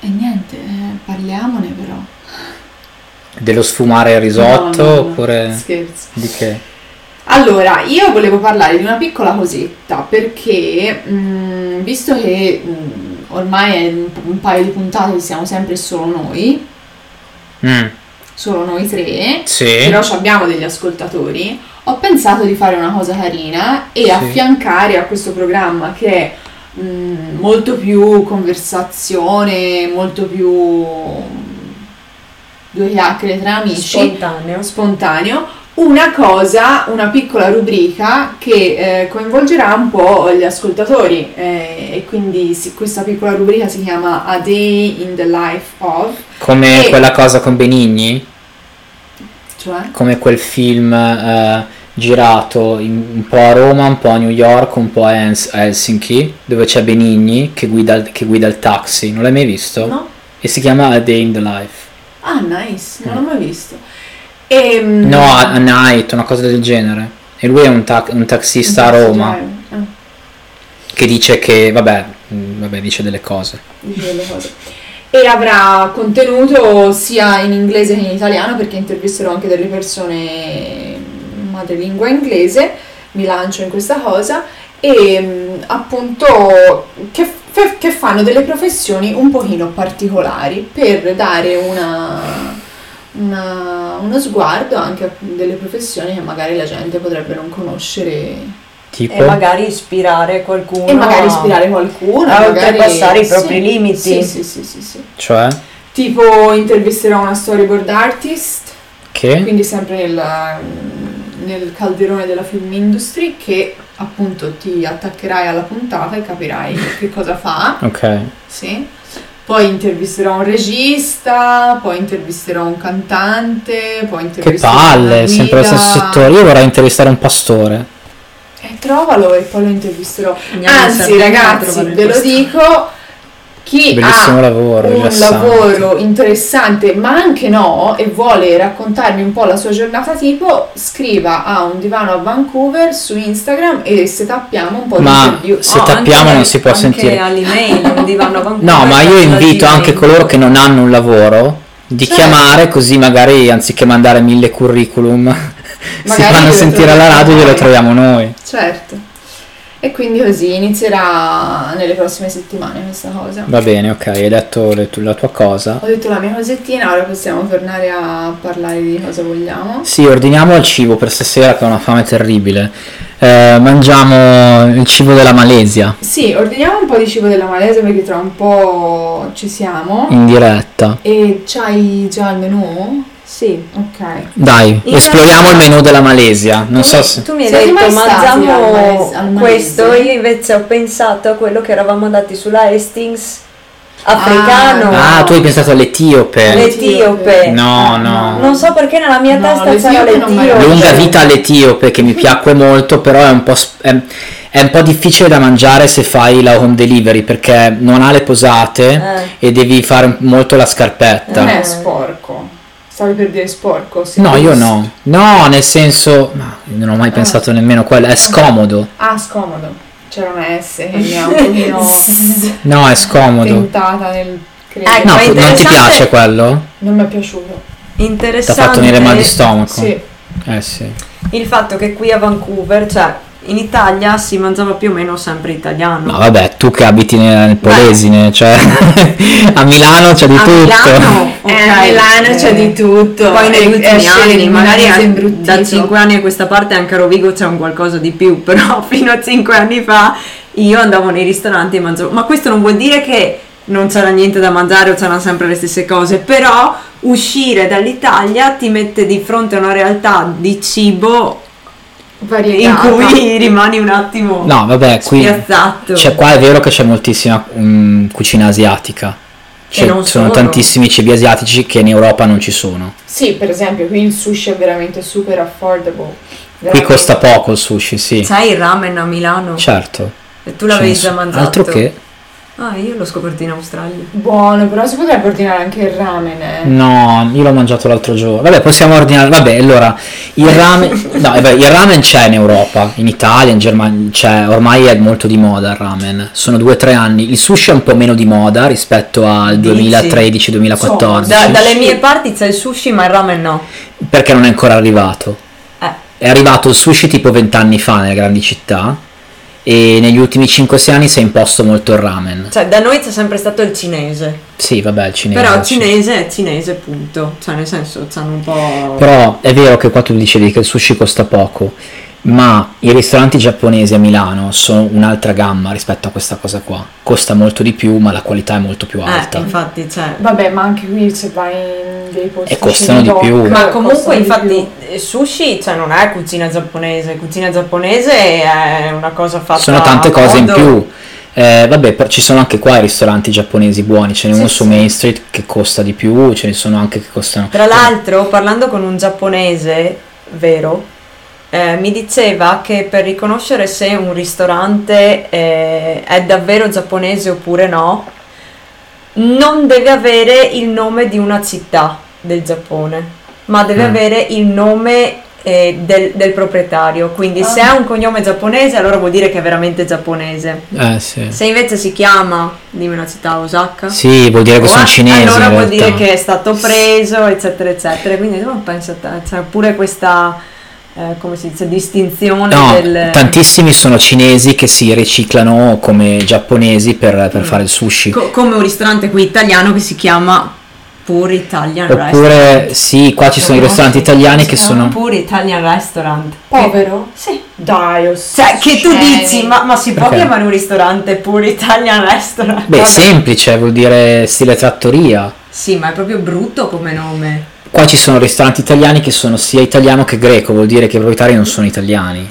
E niente, eh, parliamone però. Dello sfumare il risotto No, no, no, oppure Scherzo. di che? Allora, io volevo parlare di una piccola cosetta perché, mh, visto che mh, ormai è un, un paio di puntate che siamo sempre solo noi, Mm, solo noi tre, sì. però ci abbiamo degli ascoltatori, ho pensato di fare una cosa carina e Sì. affiancare a questo programma che è mh, molto più conversazione, molto più mh, due chiacchiere tra amici. Spontaneo. spontaneo, una cosa, una piccola rubrica che eh, coinvolgerà un po' gli ascoltatori eh, e quindi si- questa piccola rubrica si chiama A Day in the Life of, Come E- quella cosa con Benigni, cioè? Come quel film eh, girato in- un po' a Roma, un po' a New York, un po' a Hels- a Helsinki, dove c'è Benigni che guida, il- che guida il taxi. Non l'hai mai visto? no? E si chiama A Day in the Life. Ah, nice, non l'ho mai visto. E, mm, No, a, a Night, una cosa del genere. E lui è un, tac- un taxista a Roma Ah, che dice che, vabbè, mm, vabbè, dice delle cose. dice delle cose. E avrà contenuto sia in inglese che in italiano perché intervisterò anche delle persone madrelingua inglese, mi lancio in questa cosa e mh, appunto che, fe- che fanno delle professioni un pochino particolari per dare una, una- uno sguardo anche a delle professioni che magari la gente potrebbe non conoscere Tipo, E magari ispirare qualcuno. e magari ispirare qualcuno a oltrepassare i sì, propri limiti. sì, sì, sì, sì, sì. cioè, Tipo intervisterò una storyboard artist, che? quindi sempre nel, nel calderone della film industry, che appunto ti attaccherai alla puntata e capirai che cosa fa. Ok. Sì. Poi intervisterò un regista, poi intervisterò un cantante, poi Che intervisterò palle, una sempre lo stesso settore. Io vorrei intervistare un pastore. E trovalo e poi lo intervisterò. Andiamo Anzi, ragazzi, ve lo dico. Chi Bellissimo ha lavoro, un lavoro interessante, ma anche no, e vuole raccontarmi un po' la sua giornata tipo, scriva a un divano a Vancouver su Instagram e setappiamo un po' di Ma interview. se Oh, tappiamo non si può anche sentire. all'email, un divano a Vancouver, No, ma io invito anche coloro che non hanno un lavoro di Certo. chiamare così magari anziché mandare mille curriculum si fanno sentire alla radio e glielo troviamo noi. Certo. E quindi così inizierà nelle prossime settimane questa cosa. Va bene, ok, hai detto tu- la tua cosa. Ho detto la mia cosettina, ora possiamo tornare a parlare di cosa vogliamo. Sì, ordiniamo il cibo per stasera che ho una fame terribile. Eh, mangiamo il cibo della Malesia Sì, ordiniamo un po' di cibo della Malesia perché tra un po' ci siamo. in diretta. E c'hai già il menù? Sì. Ok. Dai, In esploriamo il realtà- menù della Malesia. Non tu, so mi- se... tu mi hai Siete detto mangiamo questo, io invece ho pensato a quello che eravamo andati sulla Hastings africano, Ah, tu hai pensato all'etiope. l'etiope. No, no. Non so perché nella mia No, testa c'era l'etiope. Lunga vita all'etiope che mi piacque molto, però è un po', sp- è, è un po' difficile da mangiare se fai la home delivery perché non ha le posate Eh. e devi fare molto la scarpetta. Non è sporco. Stavi per dire sporco? No, io no. No, nel senso, ma non ho mai pensato nemmeno quello, è scomodo. Ah, scomodo. C'era una S che mi ha un pochino No, è scomodo. tentata nel credere. Ecco, No, non ti interessante- piace quello? Non mi è piaciuto. Ti ha Interessante fatto venire mal di stomaco? Sì. Eh sì. il fatto che qui a Vancouver, cioè in Italia si mangiava più o meno sempre italiano. No, vabbè, tu che abiti nel, Polesine, cioè a Milano c'è di a tutto. Milano, ok. Eh, a Milano c'è di tutto. Poi negli ultimi anni, magari Milanese a- imbruttito. da 5 anni a questa parte anche a Rovigo c'è un qualcosa di più, però fino a 5 anni fa io andavo nei ristoranti e mangiavo. Ma questo non vuol dire che non c'era niente da mangiare o c'erano sempre le stesse cose, però uscire dall'Italia ti mette di fronte a una realtà di cibo in variegata. cui rimani un attimo No, vabbè, qui spiazzato. c'è, qua è vero che c'è moltissima mm, cucina asiatica. E non sono solo. tantissimi cibi asiatici che in Europa non ci sono. Sì, per esempio, qui il sushi è veramente super affordable. Qui Veramente. costa poco il sushi, sì. Sai il ramen a Milano? Certo. E tu l'avevi già mangiato? Altro che. Ah, io l'ho scoperto in Australia. Buono, però si potrebbe ordinare anche il ramen. eh. No, io l'ho mangiato l'altro giorno. Vabbè, possiamo ordinare. Vabbè, allora, il ramen. No, vabbè, il ramen c'è in Europa, in Italia, in Germania. C'è, ormai è molto di moda il ramen. Sono due o tre anni. Il sushi è un po' meno di moda rispetto al Dici? 2013-2014. Da- dalle mie parti c'è il sushi, ma il ramen no. Perché non è ancora arrivato. Eh. È arrivato il sushi tipo vent'anni fa nelle grandi città. E negli ultimi 5-6 anni si è imposto molto il ramen. Cioè, da noi c'è sempre stato il cinese. Sì, vabbè, il cinese. Però il sì. cinese è cinese, punto. Cioè, nel senso, c'hanno un po'. Però è vero che qua tu dicevi che il sushi costa poco, ma i ristoranti giapponesi a Milano sono un'altra gamma rispetto a questa cosa qua. Costa molto di più, ma la qualità è molto più Eh, alta. infatti, cioè. Vabbè, ma anche qui se vai in dei posti E costano di più. Ma comunque, infatti, eh, sushi cioè, non è cucina giapponese. Cucina giapponese è una cosa fatta. sono tante cose in modo. più. Eh, vabbè, per- ci sono anche qua i ristoranti giapponesi buoni, ce n'è Sì, uno su sì. Main Street che costa di più, ce ne sono anche che costano. Tra l'altro, parlando con un giapponese vero, eh, mi diceva che per riconoscere se un ristorante eh, è davvero giapponese oppure no, non deve avere il nome di una città del Giappone, ma deve Mm. avere il nome eh, del, del proprietario. Quindi se Ah. ha un cognome giapponese, allora vuol dire che è veramente giapponese. Eh sì. Se invece si chiama, dimmi una città, Osaka. Sì, vuol dire che sono Eh, cinesi. Allora vuol realtà. dire che è stato preso, eccetera, eccetera. Quindi no, pensa a te, c'è pure questa, eh, come si dice, distinzione No, del... tantissimi sono cinesi che si riciclano come giapponesi per, per Mm. fare il sushi. Co- come un ristorante qui italiano che si chiama Pure Italian Restaurant. Oppure sì, qua ci sono i ristoranti italiani che sono... Pure Italian Restaurant. Povero? Sì. Dai, oh, Cioè, che tu dici, ma, ma si può Perché? chiamare un ristorante Pure Italian Restaurant? Beh, Vabbè. semplice, vuol dire stile trattoria. Sì, ma è proprio brutto come nome. Qua ci sono ristoranti italiani che sono sia italiano che greco, vuol dire che i proprietari non sono italiani.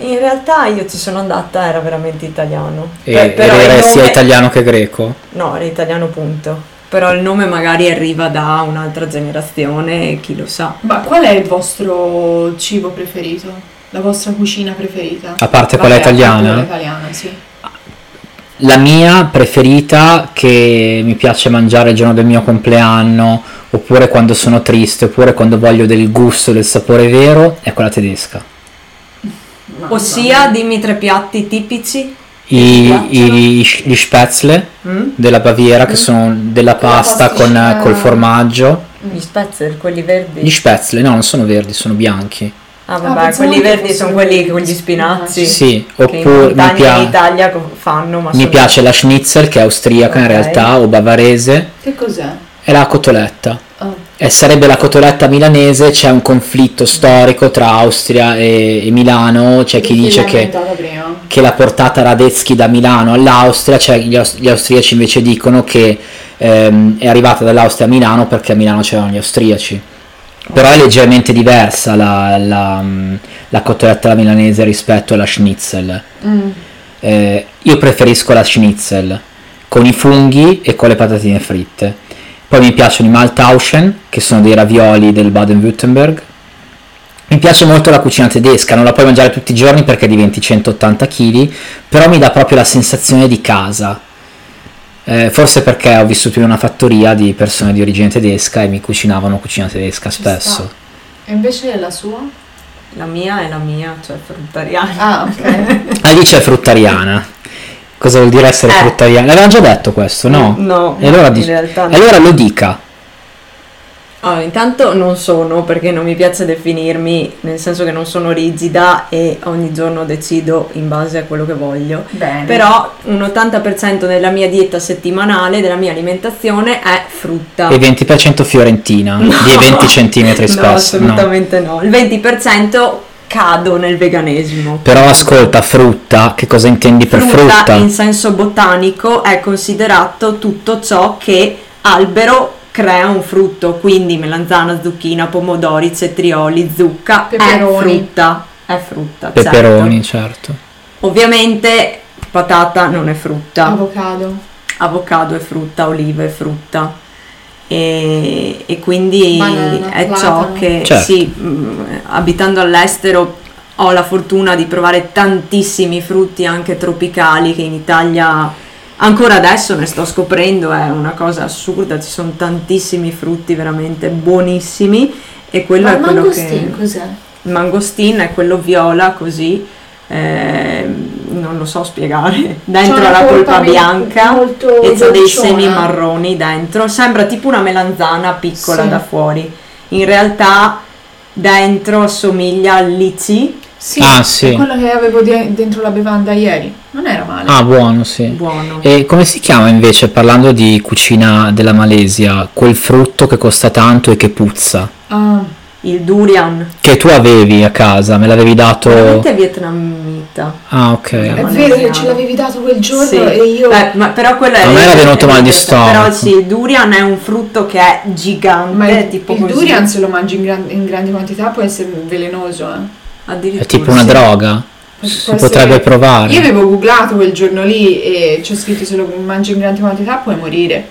In realtà io ci sono andata, era veramente italiano. E, ed però era sia nome- italiano che greco. No, era italiano punto. Però il nome magari arriva da un'altra generazione, chi lo sa. Ma qual è il vostro cibo preferito? La vostra cucina preferita? A parte quella Vabbè, italiana? Quella italiana, sì. La mia preferita che mi piace mangiare il giorno del mio compleanno, oppure quando sono triste, oppure quando voglio del gusto, del sapore vero, è quella tedesca. Mamma Ossia, mia. dimmi tre piatti tipici. I, i- gli spätzle Mm? della Baviera, che sono della pasta con, pasticcia. col formaggio. Gli spezzer, quelli verdi. Gli spätzle, no, non sono verdi, sono bianchi. Ah, Ah, vabbè, pensavo quelli verdi sono quelli con gli spinazi. Sì, in oppure mi, montagna pia- in Italia fanno, ma mi piace la schnitzel che è austriaca in Ok. realtà o bavarese, Che cos'è? è la cotoletta. Ah. E sarebbe la cotoletta milanese, c'è un conflitto storico tra Austria e, e Milano, c'è chi Chi dice che, che l'ha portata Radetzky da Milano all'Austria, cioè gli, aus- gli austriaci invece dicono che ehm, è arrivata dall'Austria a Milano perché a Milano c'erano gli austriaci. Però è leggermente diversa la, la, la cotoletta milanese rispetto alla schnitzel. Mm. Eh, io preferisco la schnitzel con i funghi e con le patatine fritte. Poi mi piacciono i Maltauschen, che sono dei ravioli del Baden-Württemberg. Mi piace molto la cucina tedesca, non la puoi mangiare tutti i giorni perché diventi 180 kg, però mi dà proprio la sensazione di casa. Eh, forse perché ho vissuto in una fattoria di persone di origine tedesca e mi cucinavano cucina tedesca Ci spesso. sta. E invece la sua? La mia è la mia, cioè fruttariana. Ah, ok. Ah, lì c'è fruttariana. Cosa vuol dire essere Eh. fruttariana? L'avevamo già detto questo, no? No, E allora, realtà no. e allora lo dica. Allora, intanto non sono perché non mi piace definirmi, nel senso che non sono rigida e ogni giorno decido in base a quello che voglio. Bene. Però un 80% della mia dieta settimanale, della mia alimentazione è frutta. E 20% fiorentina di 20 cm No, spesso. no. assolutamente no. Il 20% cado nel veganesimo. Però ascolta, frutta, che cosa intendi per frutta? in senso botanico è considerato tutto ciò che albero crea un frutto, quindi melanzana, zucchina, pomodori, cetrioli, zucca, Peperoni. è frutta, è frutta, certo. Peperoni, certo. Ovviamente patata non è frutta, Avocado. avocado è frutta, olive è frutta. E, e quindi Banana, è ciò platano. che Certo. sì, mh, abitando all'estero ho la fortuna di provare tantissimi frutti anche tropicali che in Italia Ancora adesso ne sto scoprendo, è una cosa assurda, ci sono tantissimi frutti veramente buonissimi e quello Ma è quello mangostin che... cos'è? Il mangostin è quello viola così, eh, non lo so spiegare, dentro una la polpa bianca e c'ha dei semi marroni dentro, sembra tipo una melanzana piccola Sì. da fuori, in realtà dentro assomiglia al lici, Sì, Ah, sì. è quello che avevo di- dentro la bevanda ieri. Non era male. Ah, buono, sì. buono. E come si chiama invece, parlando di cucina della Malesia, quel frutto che costa tanto e che puzza? Ah, Il durian, Che tu avevi a casa, me l'avevi dato... veramente vietnamita. Ah, ok. è malesiano. vero che ce l'avevi dato quel giorno Sì. e io... Beh, ma però quello è A me era venuto mal di Però stomaco. sì, il durian è un frutto che è gigante, Ma il, tipo il così. durian se lo mangi in, gran- in grandi quantità può essere velenoso, eh. Addirittura, È tipo una sì. droga? Si potrebbe provare. Io avevo googlato quel giorno lì e c'è scritto se lo mangi in grandi quantità puoi morire.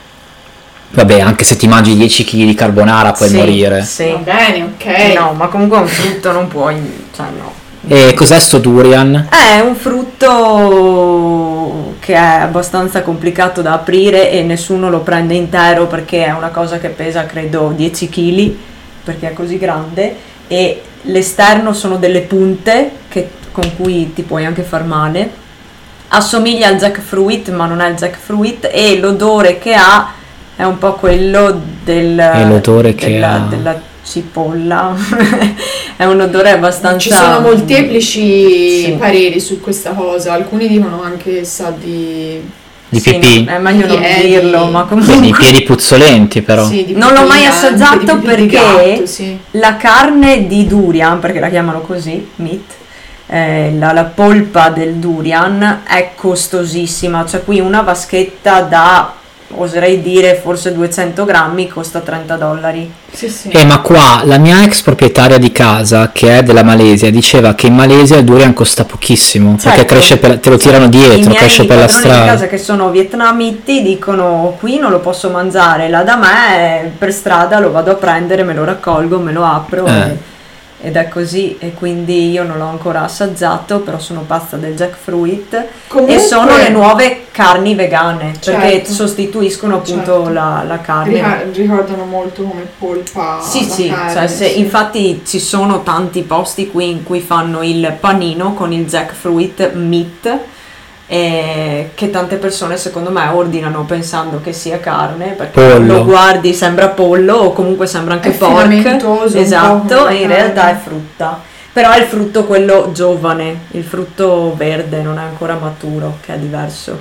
Vabbè, anche se ti mangi 10 kg di carbonara puoi Sì, morire. Sì. Va bene, ok. No, ma comunque un frutto non puoi, cioè no. E cos'è sto durian? È un frutto che è abbastanza complicato da aprire e nessuno lo prende intero perché è una cosa che pesa credo 10 kg perché è così grande e l'esterno sono delle punte che- con cui ti puoi anche far male. Assomiglia al jackfruit ma non è il jackfruit e l'odore che ha è un po' quello del, l'odore che della, ha? della cipolla. è un odore abbastanza... Ci sono molteplici Sì. pareri su questa cosa, alcuni dicono anche sa di... Di Sì, pipì? no, è meglio non Piedi. dirlo, ma comunque piedi puzzolenti però. sì, di Non l'ho mai pipì, assaggiato di pipì di perché- gatto, sì. la carne di durian, perché la chiamano così, meat, eh, la, la polpa del durian è costosissima, cioè qui una vaschetta da, oserei dire, forse 200 grammi costa 30 dollari. Sì, sì. Eh, ma qua la mia ex proprietaria di casa, che è della Malesia, diceva che in Malesia il durian costa pochissimo, perché Certo. cresce per- te lo tirano I dietro, cresce per la strada. casa che sono vietnamiti dicono qui non lo posso mangiare, là da me per strada lo vado a prendere, me lo raccolgo, me lo apro Eh. e- ed è così e quindi io non l'ho ancora assaggiato, però sono pazza del jackfruit Comunque- e sono le nuove carni vegane perché Certo. sostituiscono appunto Certo. la, la carne. Ricordano molto come polpa Sì, sì, carne, cioè se- sì. infatti ci sono tanti posti qui in cui fanno il panino con il jackfruit meat eh, che tante persone secondo me ordinano pensando che sia carne perché Pollo. lo guardi sembra pollo o comunque sembra anche È pork. esatto e in realtà è frutta. Però è il frutto quello giovane il frutto verde non è ancora maturo che è diverso.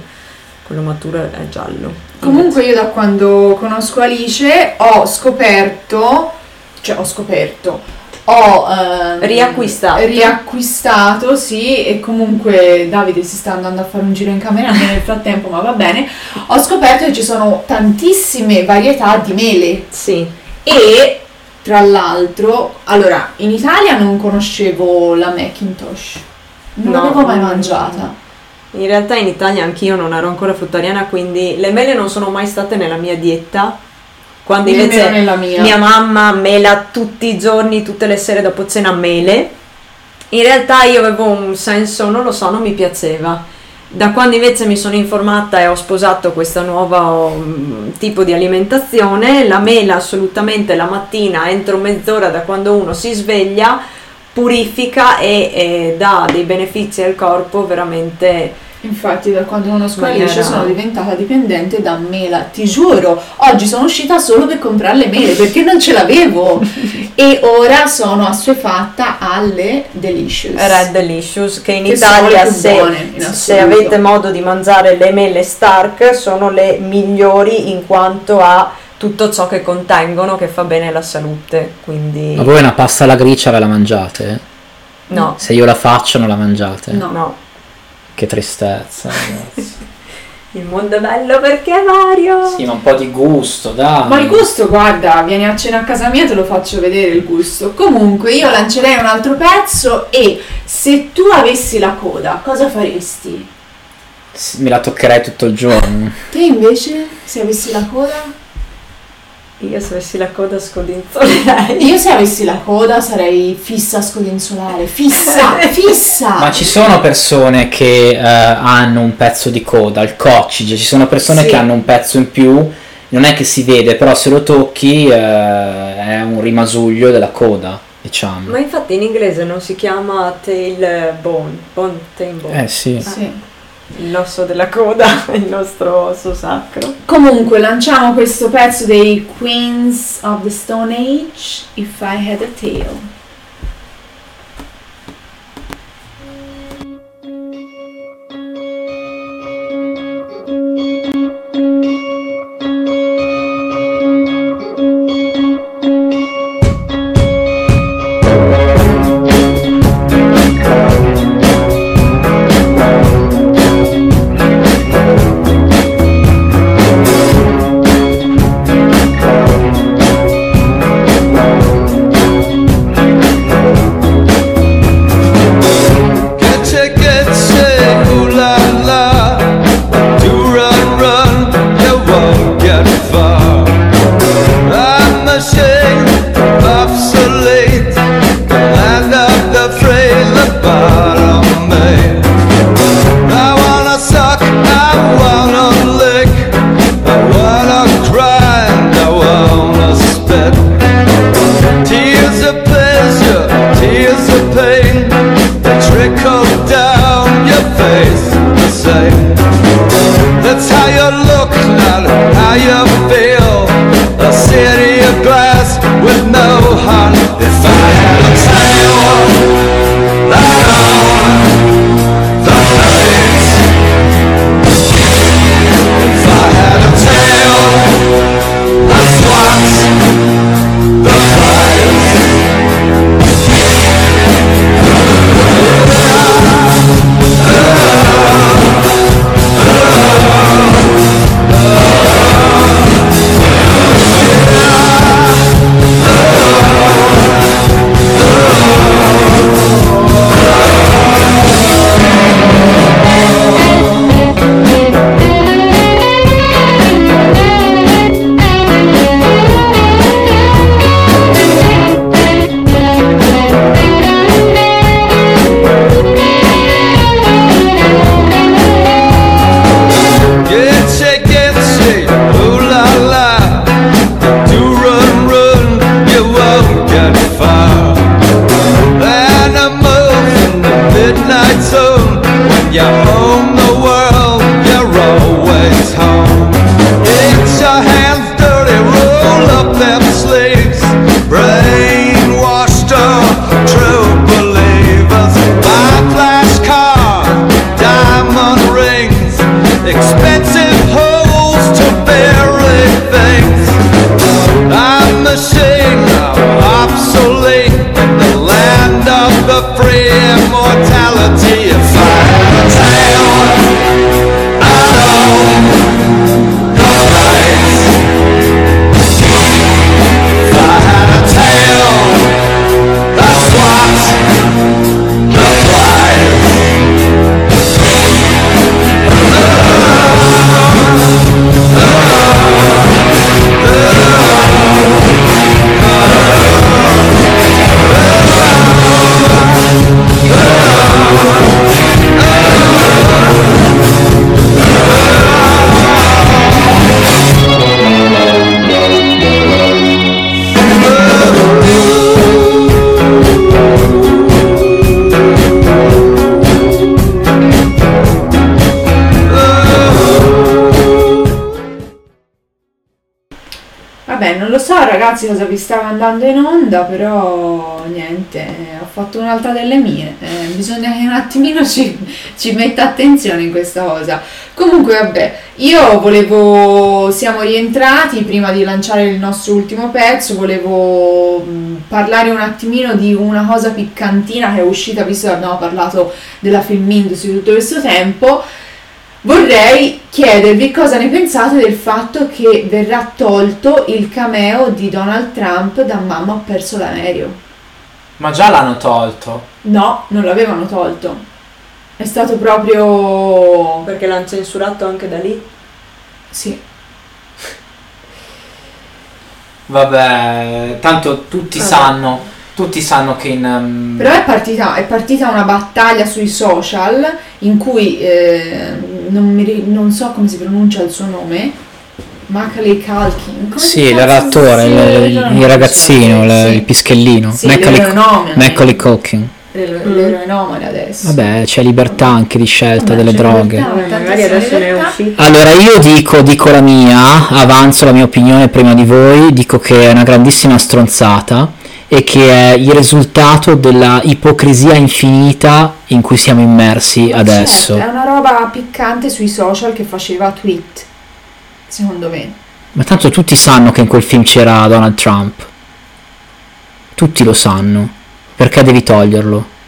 Quello maturo è giallo. Comunque io da quando conosco Alice ho scoperto, cioè ho scoperto, ho ehm, Riacquistato. riacquistato, sì, e comunque Davide si sta andando a fare un giro in camera nel frattempo, ma va bene. Ho scoperto che ci sono tantissime varietà di mele sì e tra l'altro, allora, in Italia non conoscevo la Macintosh. Non No, l'avevo mai mangiata. In realtà in Italia anch'io non ero ancora fruttariana, quindi le mele non sono mai state nella mia dieta. Quando Nemmeno invece nella mia. mia mamma mela tutti i giorni, tutte le sere dopo cena mele. In realtà io avevo un senso, non lo so, non mi piaceva. Da quando invece mi sono informata e ho sposato questo nuovo mm, tipo di alimentazione, la mela assolutamente la mattina, entro mezz'ora da quando uno si sveglia, purifica e, e dà dei benefici al corpo veramente Infatti da quando conosco Maniera- Alice sono diventata dipendente da mela, ti giuro, oggi sono uscita solo per comprare le mele perché non ce l'avevo e ora sono assuefatta alle Delicious. Red Delicious che in Che Italia se, buone, in se avete modo di mangiare le mele Stark sono le migliori in quanto a tutto ciò che contengono che fa bene alla salute quindi Ma voi una pasta alla gricia ve la mangiate? no Se io la faccio non la mangiate? No. no Che tristezza, ragazzi. il mondo è bello perché è vario sì, ma un po' di gusto, dai. Ma il gusto, guarda, vieni a cena a casa mia te lo faccio vedere il gusto. Comunque io lancerei un altro pezzo e se tu avessi la coda, cosa faresti? Sì, Me la toccherei tutto il giorno. Te invece, se avessi la coda? Io se avessi la coda scodinzolerei. Io se avessi la coda sarei fissa a scodinzolare, fissa, fissa! Ma ci sono persone che eh, hanno un pezzo di coda, il coccige, ci sono persone Sì. che hanno un pezzo in più, non è che si vede, però se lo tocchi eh, è un rimasuglio della coda, diciamo. Ma infatti in inglese non si chiama tailbone, bone, tailbone. Eh sì. Sì. L'osso della coda, il nostro osso sacro. Comunque lanciamo questo pezzo dei Queens of the Stone Age, If I Had a Tail. Ragazzi cosa vi stava andando in onda, però niente, ho fatto un'altra delle mie. eh, bisogna che un attimino ci, ci metta attenzione in questa cosa. Comunque, vabbè, io volevo, siamo rientrati prima di lanciare il nostro ultimo pezzo, volevo mh, parlare un attimino di una cosa piccantina che è uscita, visto che abbiamo parlato della film industry tutto questo tempo. Vorrei chiedervi cosa ne pensate del fatto che verrà tolto il cameo di Donald Trump da Mamma ho perso l'aereo. Ma già l'hanno tolto. No, non l'avevano tolto. È stato proprio... Perché l'hanno censurato anche da lì. Sì. Vabbè, tanto tutti Vabbè. sanno, tutti sanno che in... um, Però è partita, è partita una battaglia sui social in cui eh, non, mi non so come si pronuncia il suo nome. Macaulay Culkin. Come Sì, l'attore, il, il- il ragazzino, il, sì. il pischellino. Sì, Macaulay, Culkin. L'ero- Mm. L'eroinomane adesso. Vabbè, c'è libertà anche di scelta Vabbè, delle droghe. libertà. Magari adesso ne è uscito. Allora io dico, dico la mia, avanzo la mia opinione prima di voi, dico che è una grandissima stronzata e che è il risultato della ipocrisia infinita in cui siamo immersi Ma adesso. certo, è una roba piccante sui social che faceva tweet. Secondo me. Ma tanto tutti sanno che in quel film c'era Donald Trump. Tutti lo sanno. Perché devi toglierlo?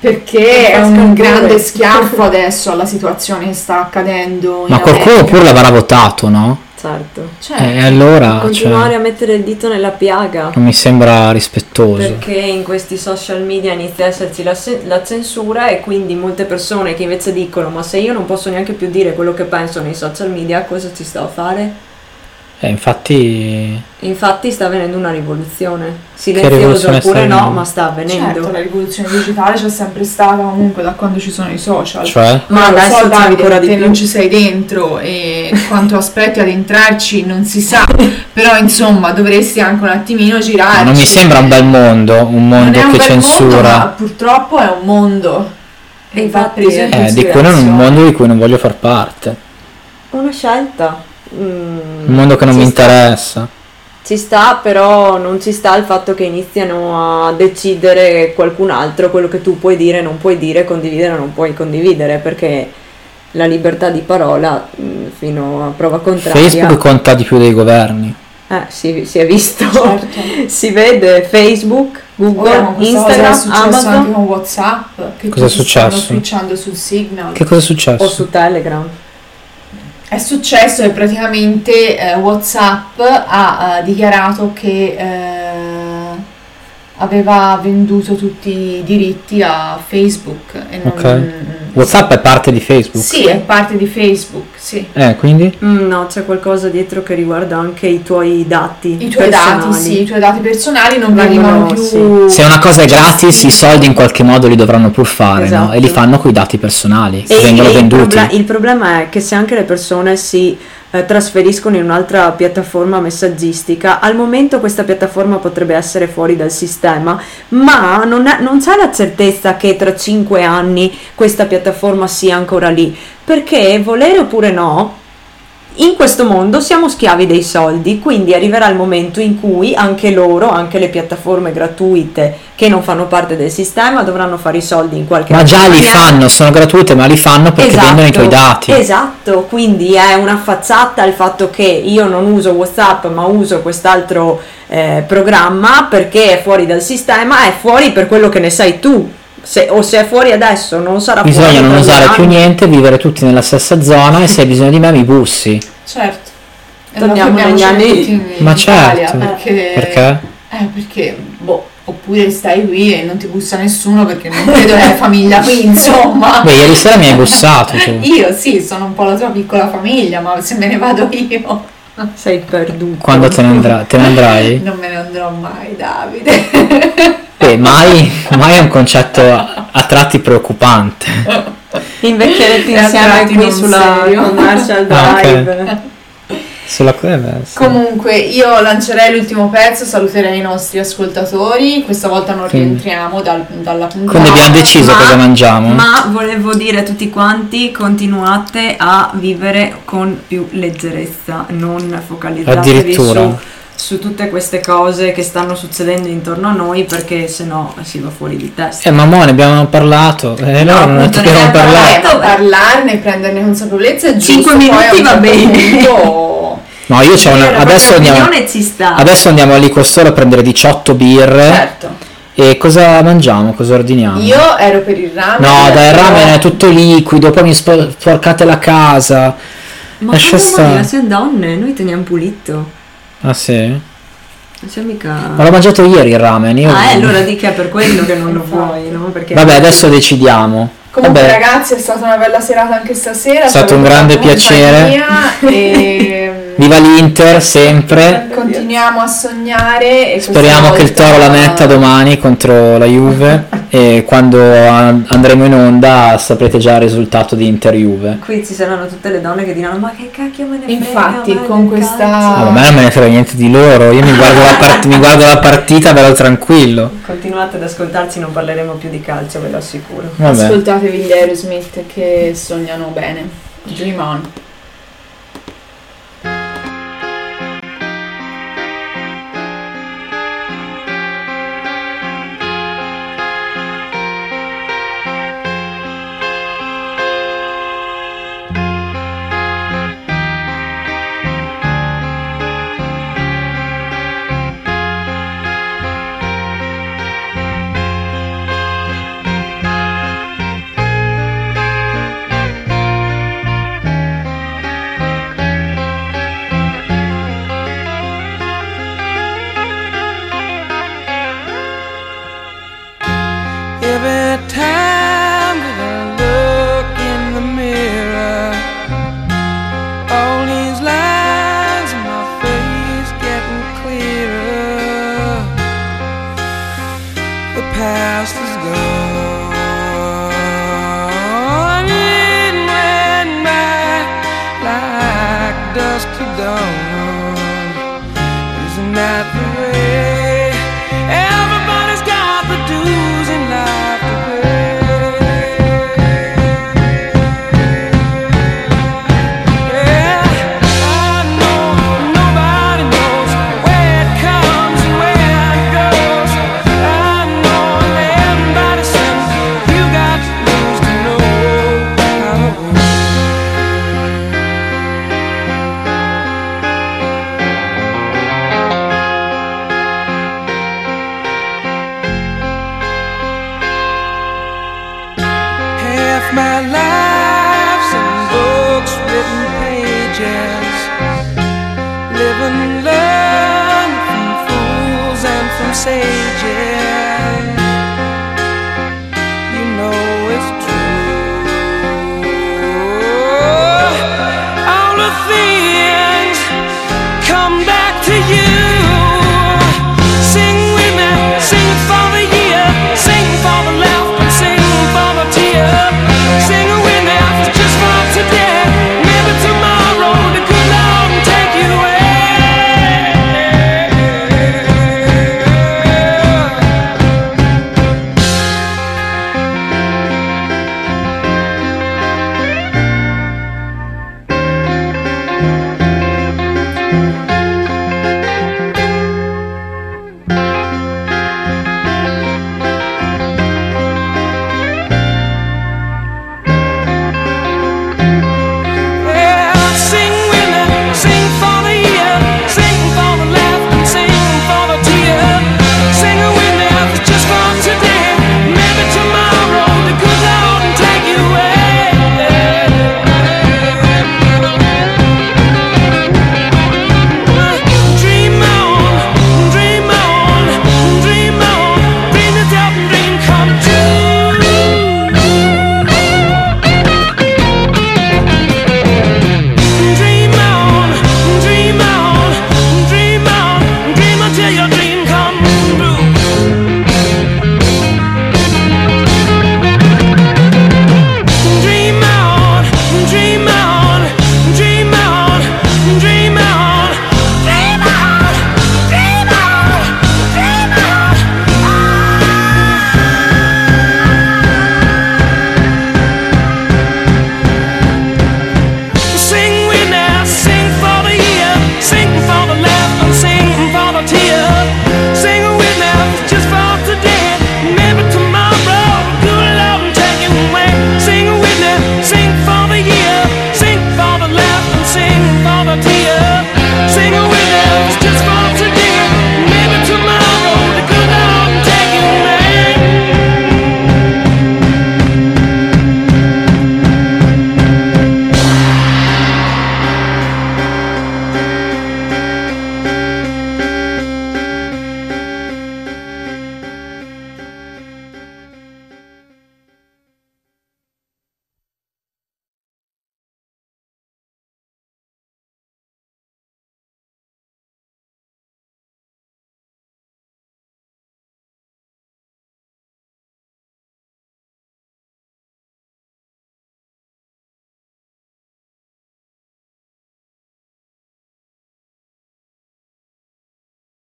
Perché è un grande schiaffo adesso alla situazione che sta accadendo. Ma in qualcuno America. pure l'avrà votato, no? Certo. Certo. E allora Continuare cioè, a mettere il dito nella piaga. non mi sembra rispettoso. Perché in questi social media inizia a esserci la, la censura e quindi molte persone che invece dicono ma se io non posso neanche più dire quello che penso nei social media cosa ci sto a fare? Eh, infatti Infatti sta avvenendo una rivoluzione. Silenziosa oppure no, ma sta avvenendo. Certo, la rivoluzione digitale c'è sempre stata comunque da quando ci sono i social. cioè Ma lo adesso so, Davide, ancora te di più. non ci sei dentro e quanto aspetti ad entrarci non si sa, però insomma dovresti anche un attimino girarci. non mi sembra un bel mondo, un Non mondo è un che bel mondo, censura. ma purtroppo è un mondo. E E infatti, in Eh, di cui non un mondo di cui non voglio far parte. Una scelta. Mm, Un mondo che non mi sta. interessa. Ci sta, però non ci sta il fatto che iniziano a decidere qualcun altro quello che tu puoi dire, non puoi dire, condividere, non puoi condividere, perché la libertà di parola mm, fino a prova contraria Facebook conta di più dei governi. eh, si, si è visto, Certo. si vede Facebook, Google, cosa Instagram, è successo anche Amazon con Whatsapp che Cosa è successo? switchando sul Signal. Che cosa è successo? o su Telegram. È successo che praticamente eh, Whatsapp ha eh, dichiarato che eh, aveva venduto tutti i diritti a Facebook e non, Ok. WhatsApp è parte di Facebook. Sì, è parte di Facebook, sì. Eh, quindi? Mm, no, c'è qualcosa dietro che riguarda anche i tuoi dati. I tuoi personali. dati, sì, i tuoi dati personali non Vengono, vengono più sì. Se una cosa è gratis, i soldi in qualche modo li dovranno pur fare, no? Esatto. E li fanno con i dati personali, che E vengono il, venduti. proble- il problema è che se anche le persone si eh, trasferiscono in un'altra piattaforma messaggistica, al momento questa piattaforma potrebbe essere fuori dal sistema, ma non, è- non c'è la certezza che tra 5 anni questa piattaforma sia ancora lì, perché volere oppure no, in questo mondo siamo schiavi dei soldi, quindi arriverà il momento in cui anche loro, anche le piattaforme gratuite che non fanno parte del sistema, dovranno fare i soldi in qualche Ma già li fanno, sono gratuite, ma li fanno perché vendono i tuoi dati. Esatto, quindi è una facciata il fatto che io non uso WhatsApp ma uso quest'altro eh, programma perché è fuori dal sistema, è fuori per quello che ne sai tu. Se- o se è fuori adesso non sarà Bisogna fuori non tra due usare più anni. niente, vivere tutti nella stessa zona e se hai bisogno di me mi bussi. Certo. E Torniamo negli anni- Ma Italia, certo. perché, Perché? Eh, perché, boh, oppure stai qui e non ti bussa nessuno perché non credo che hai famiglia qui, insomma. Beh, ieri sera mi hai bussato tu. Io sì, sono un po' la tua piccola famiglia, ma se me ne vado io Sei perduto. Quando te ne, andrà- te ne andrai? non me ne andrò mai, Davide. Beh, mai, mai è un concetto a, a tratti preoccupante. Invecchierete a insieme qui sulla commercial Ah, ok. drive. Sulla eh, sì. Comunque, io lancerei l'ultimo pezzo, saluterei i nostri ascoltatori. Questa volta non Quindi- rientriamo dal- dalla puntata. Quindi abbiamo deciso Ma- cosa mangiamo. Ma volevo dire a tutti quanti, continuate a vivere con più leggerezza, non focalizzatevi Addirittura. su, su tutte queste cose che stanno succedendo intorno a noi perché sennò si va fuori di testa. Eh, mamma, ne abbiamo parlato. E No, no, non dobbiamo parlare. parlato. Eh, parlarne, prenderne consapevolezza è giusto. Cinque poi minuti a un va certo bene. punto- No, io c'ho una. Adesso andiamo. opinione ci sta. Adesso andiamo al liquor a prendere 18 birre. Certo. E cosa mangiamo? Cosa ordiniamo? Io ero per il ramen. No, dai, il però- ramen è tutto liquido, poi mi spo- sporcate la casa. Ma lascia come stare. mai? Siamo donne, noi teniamo pulito. Ah sì? Non siamo mica... Ma l'ho mangiato ieri il ramen. Io... Ah, eh, allora di che è per quello che non lo vuoi, no? Perché Vabbè, adesso decidiamo. Comunque Vabbè. ragazzi è stata una bella serata anche stasera. È stato un grande piacere. E Viva l'Inter sempre. Continuiamo a sognare e Speriamo che il Toro la metta domani contro la Juve e quando an- andremo in onda saprete già il risultato di Inter-Juve. Qui ci saranno tutte le donne che diranno ma che cacchio me ne frega Infatti, con questa- calcio?" Ah, a me non me ne frega niente di loro, io mi guardo la, part- mi guardo la partita bello tranquillo. Continuate ad ascoltarci, non parleremo più di calcio, ve lo assicuro. Vabbè. Ascoltatevi gli Aerosmith che sognano bene. Dream on.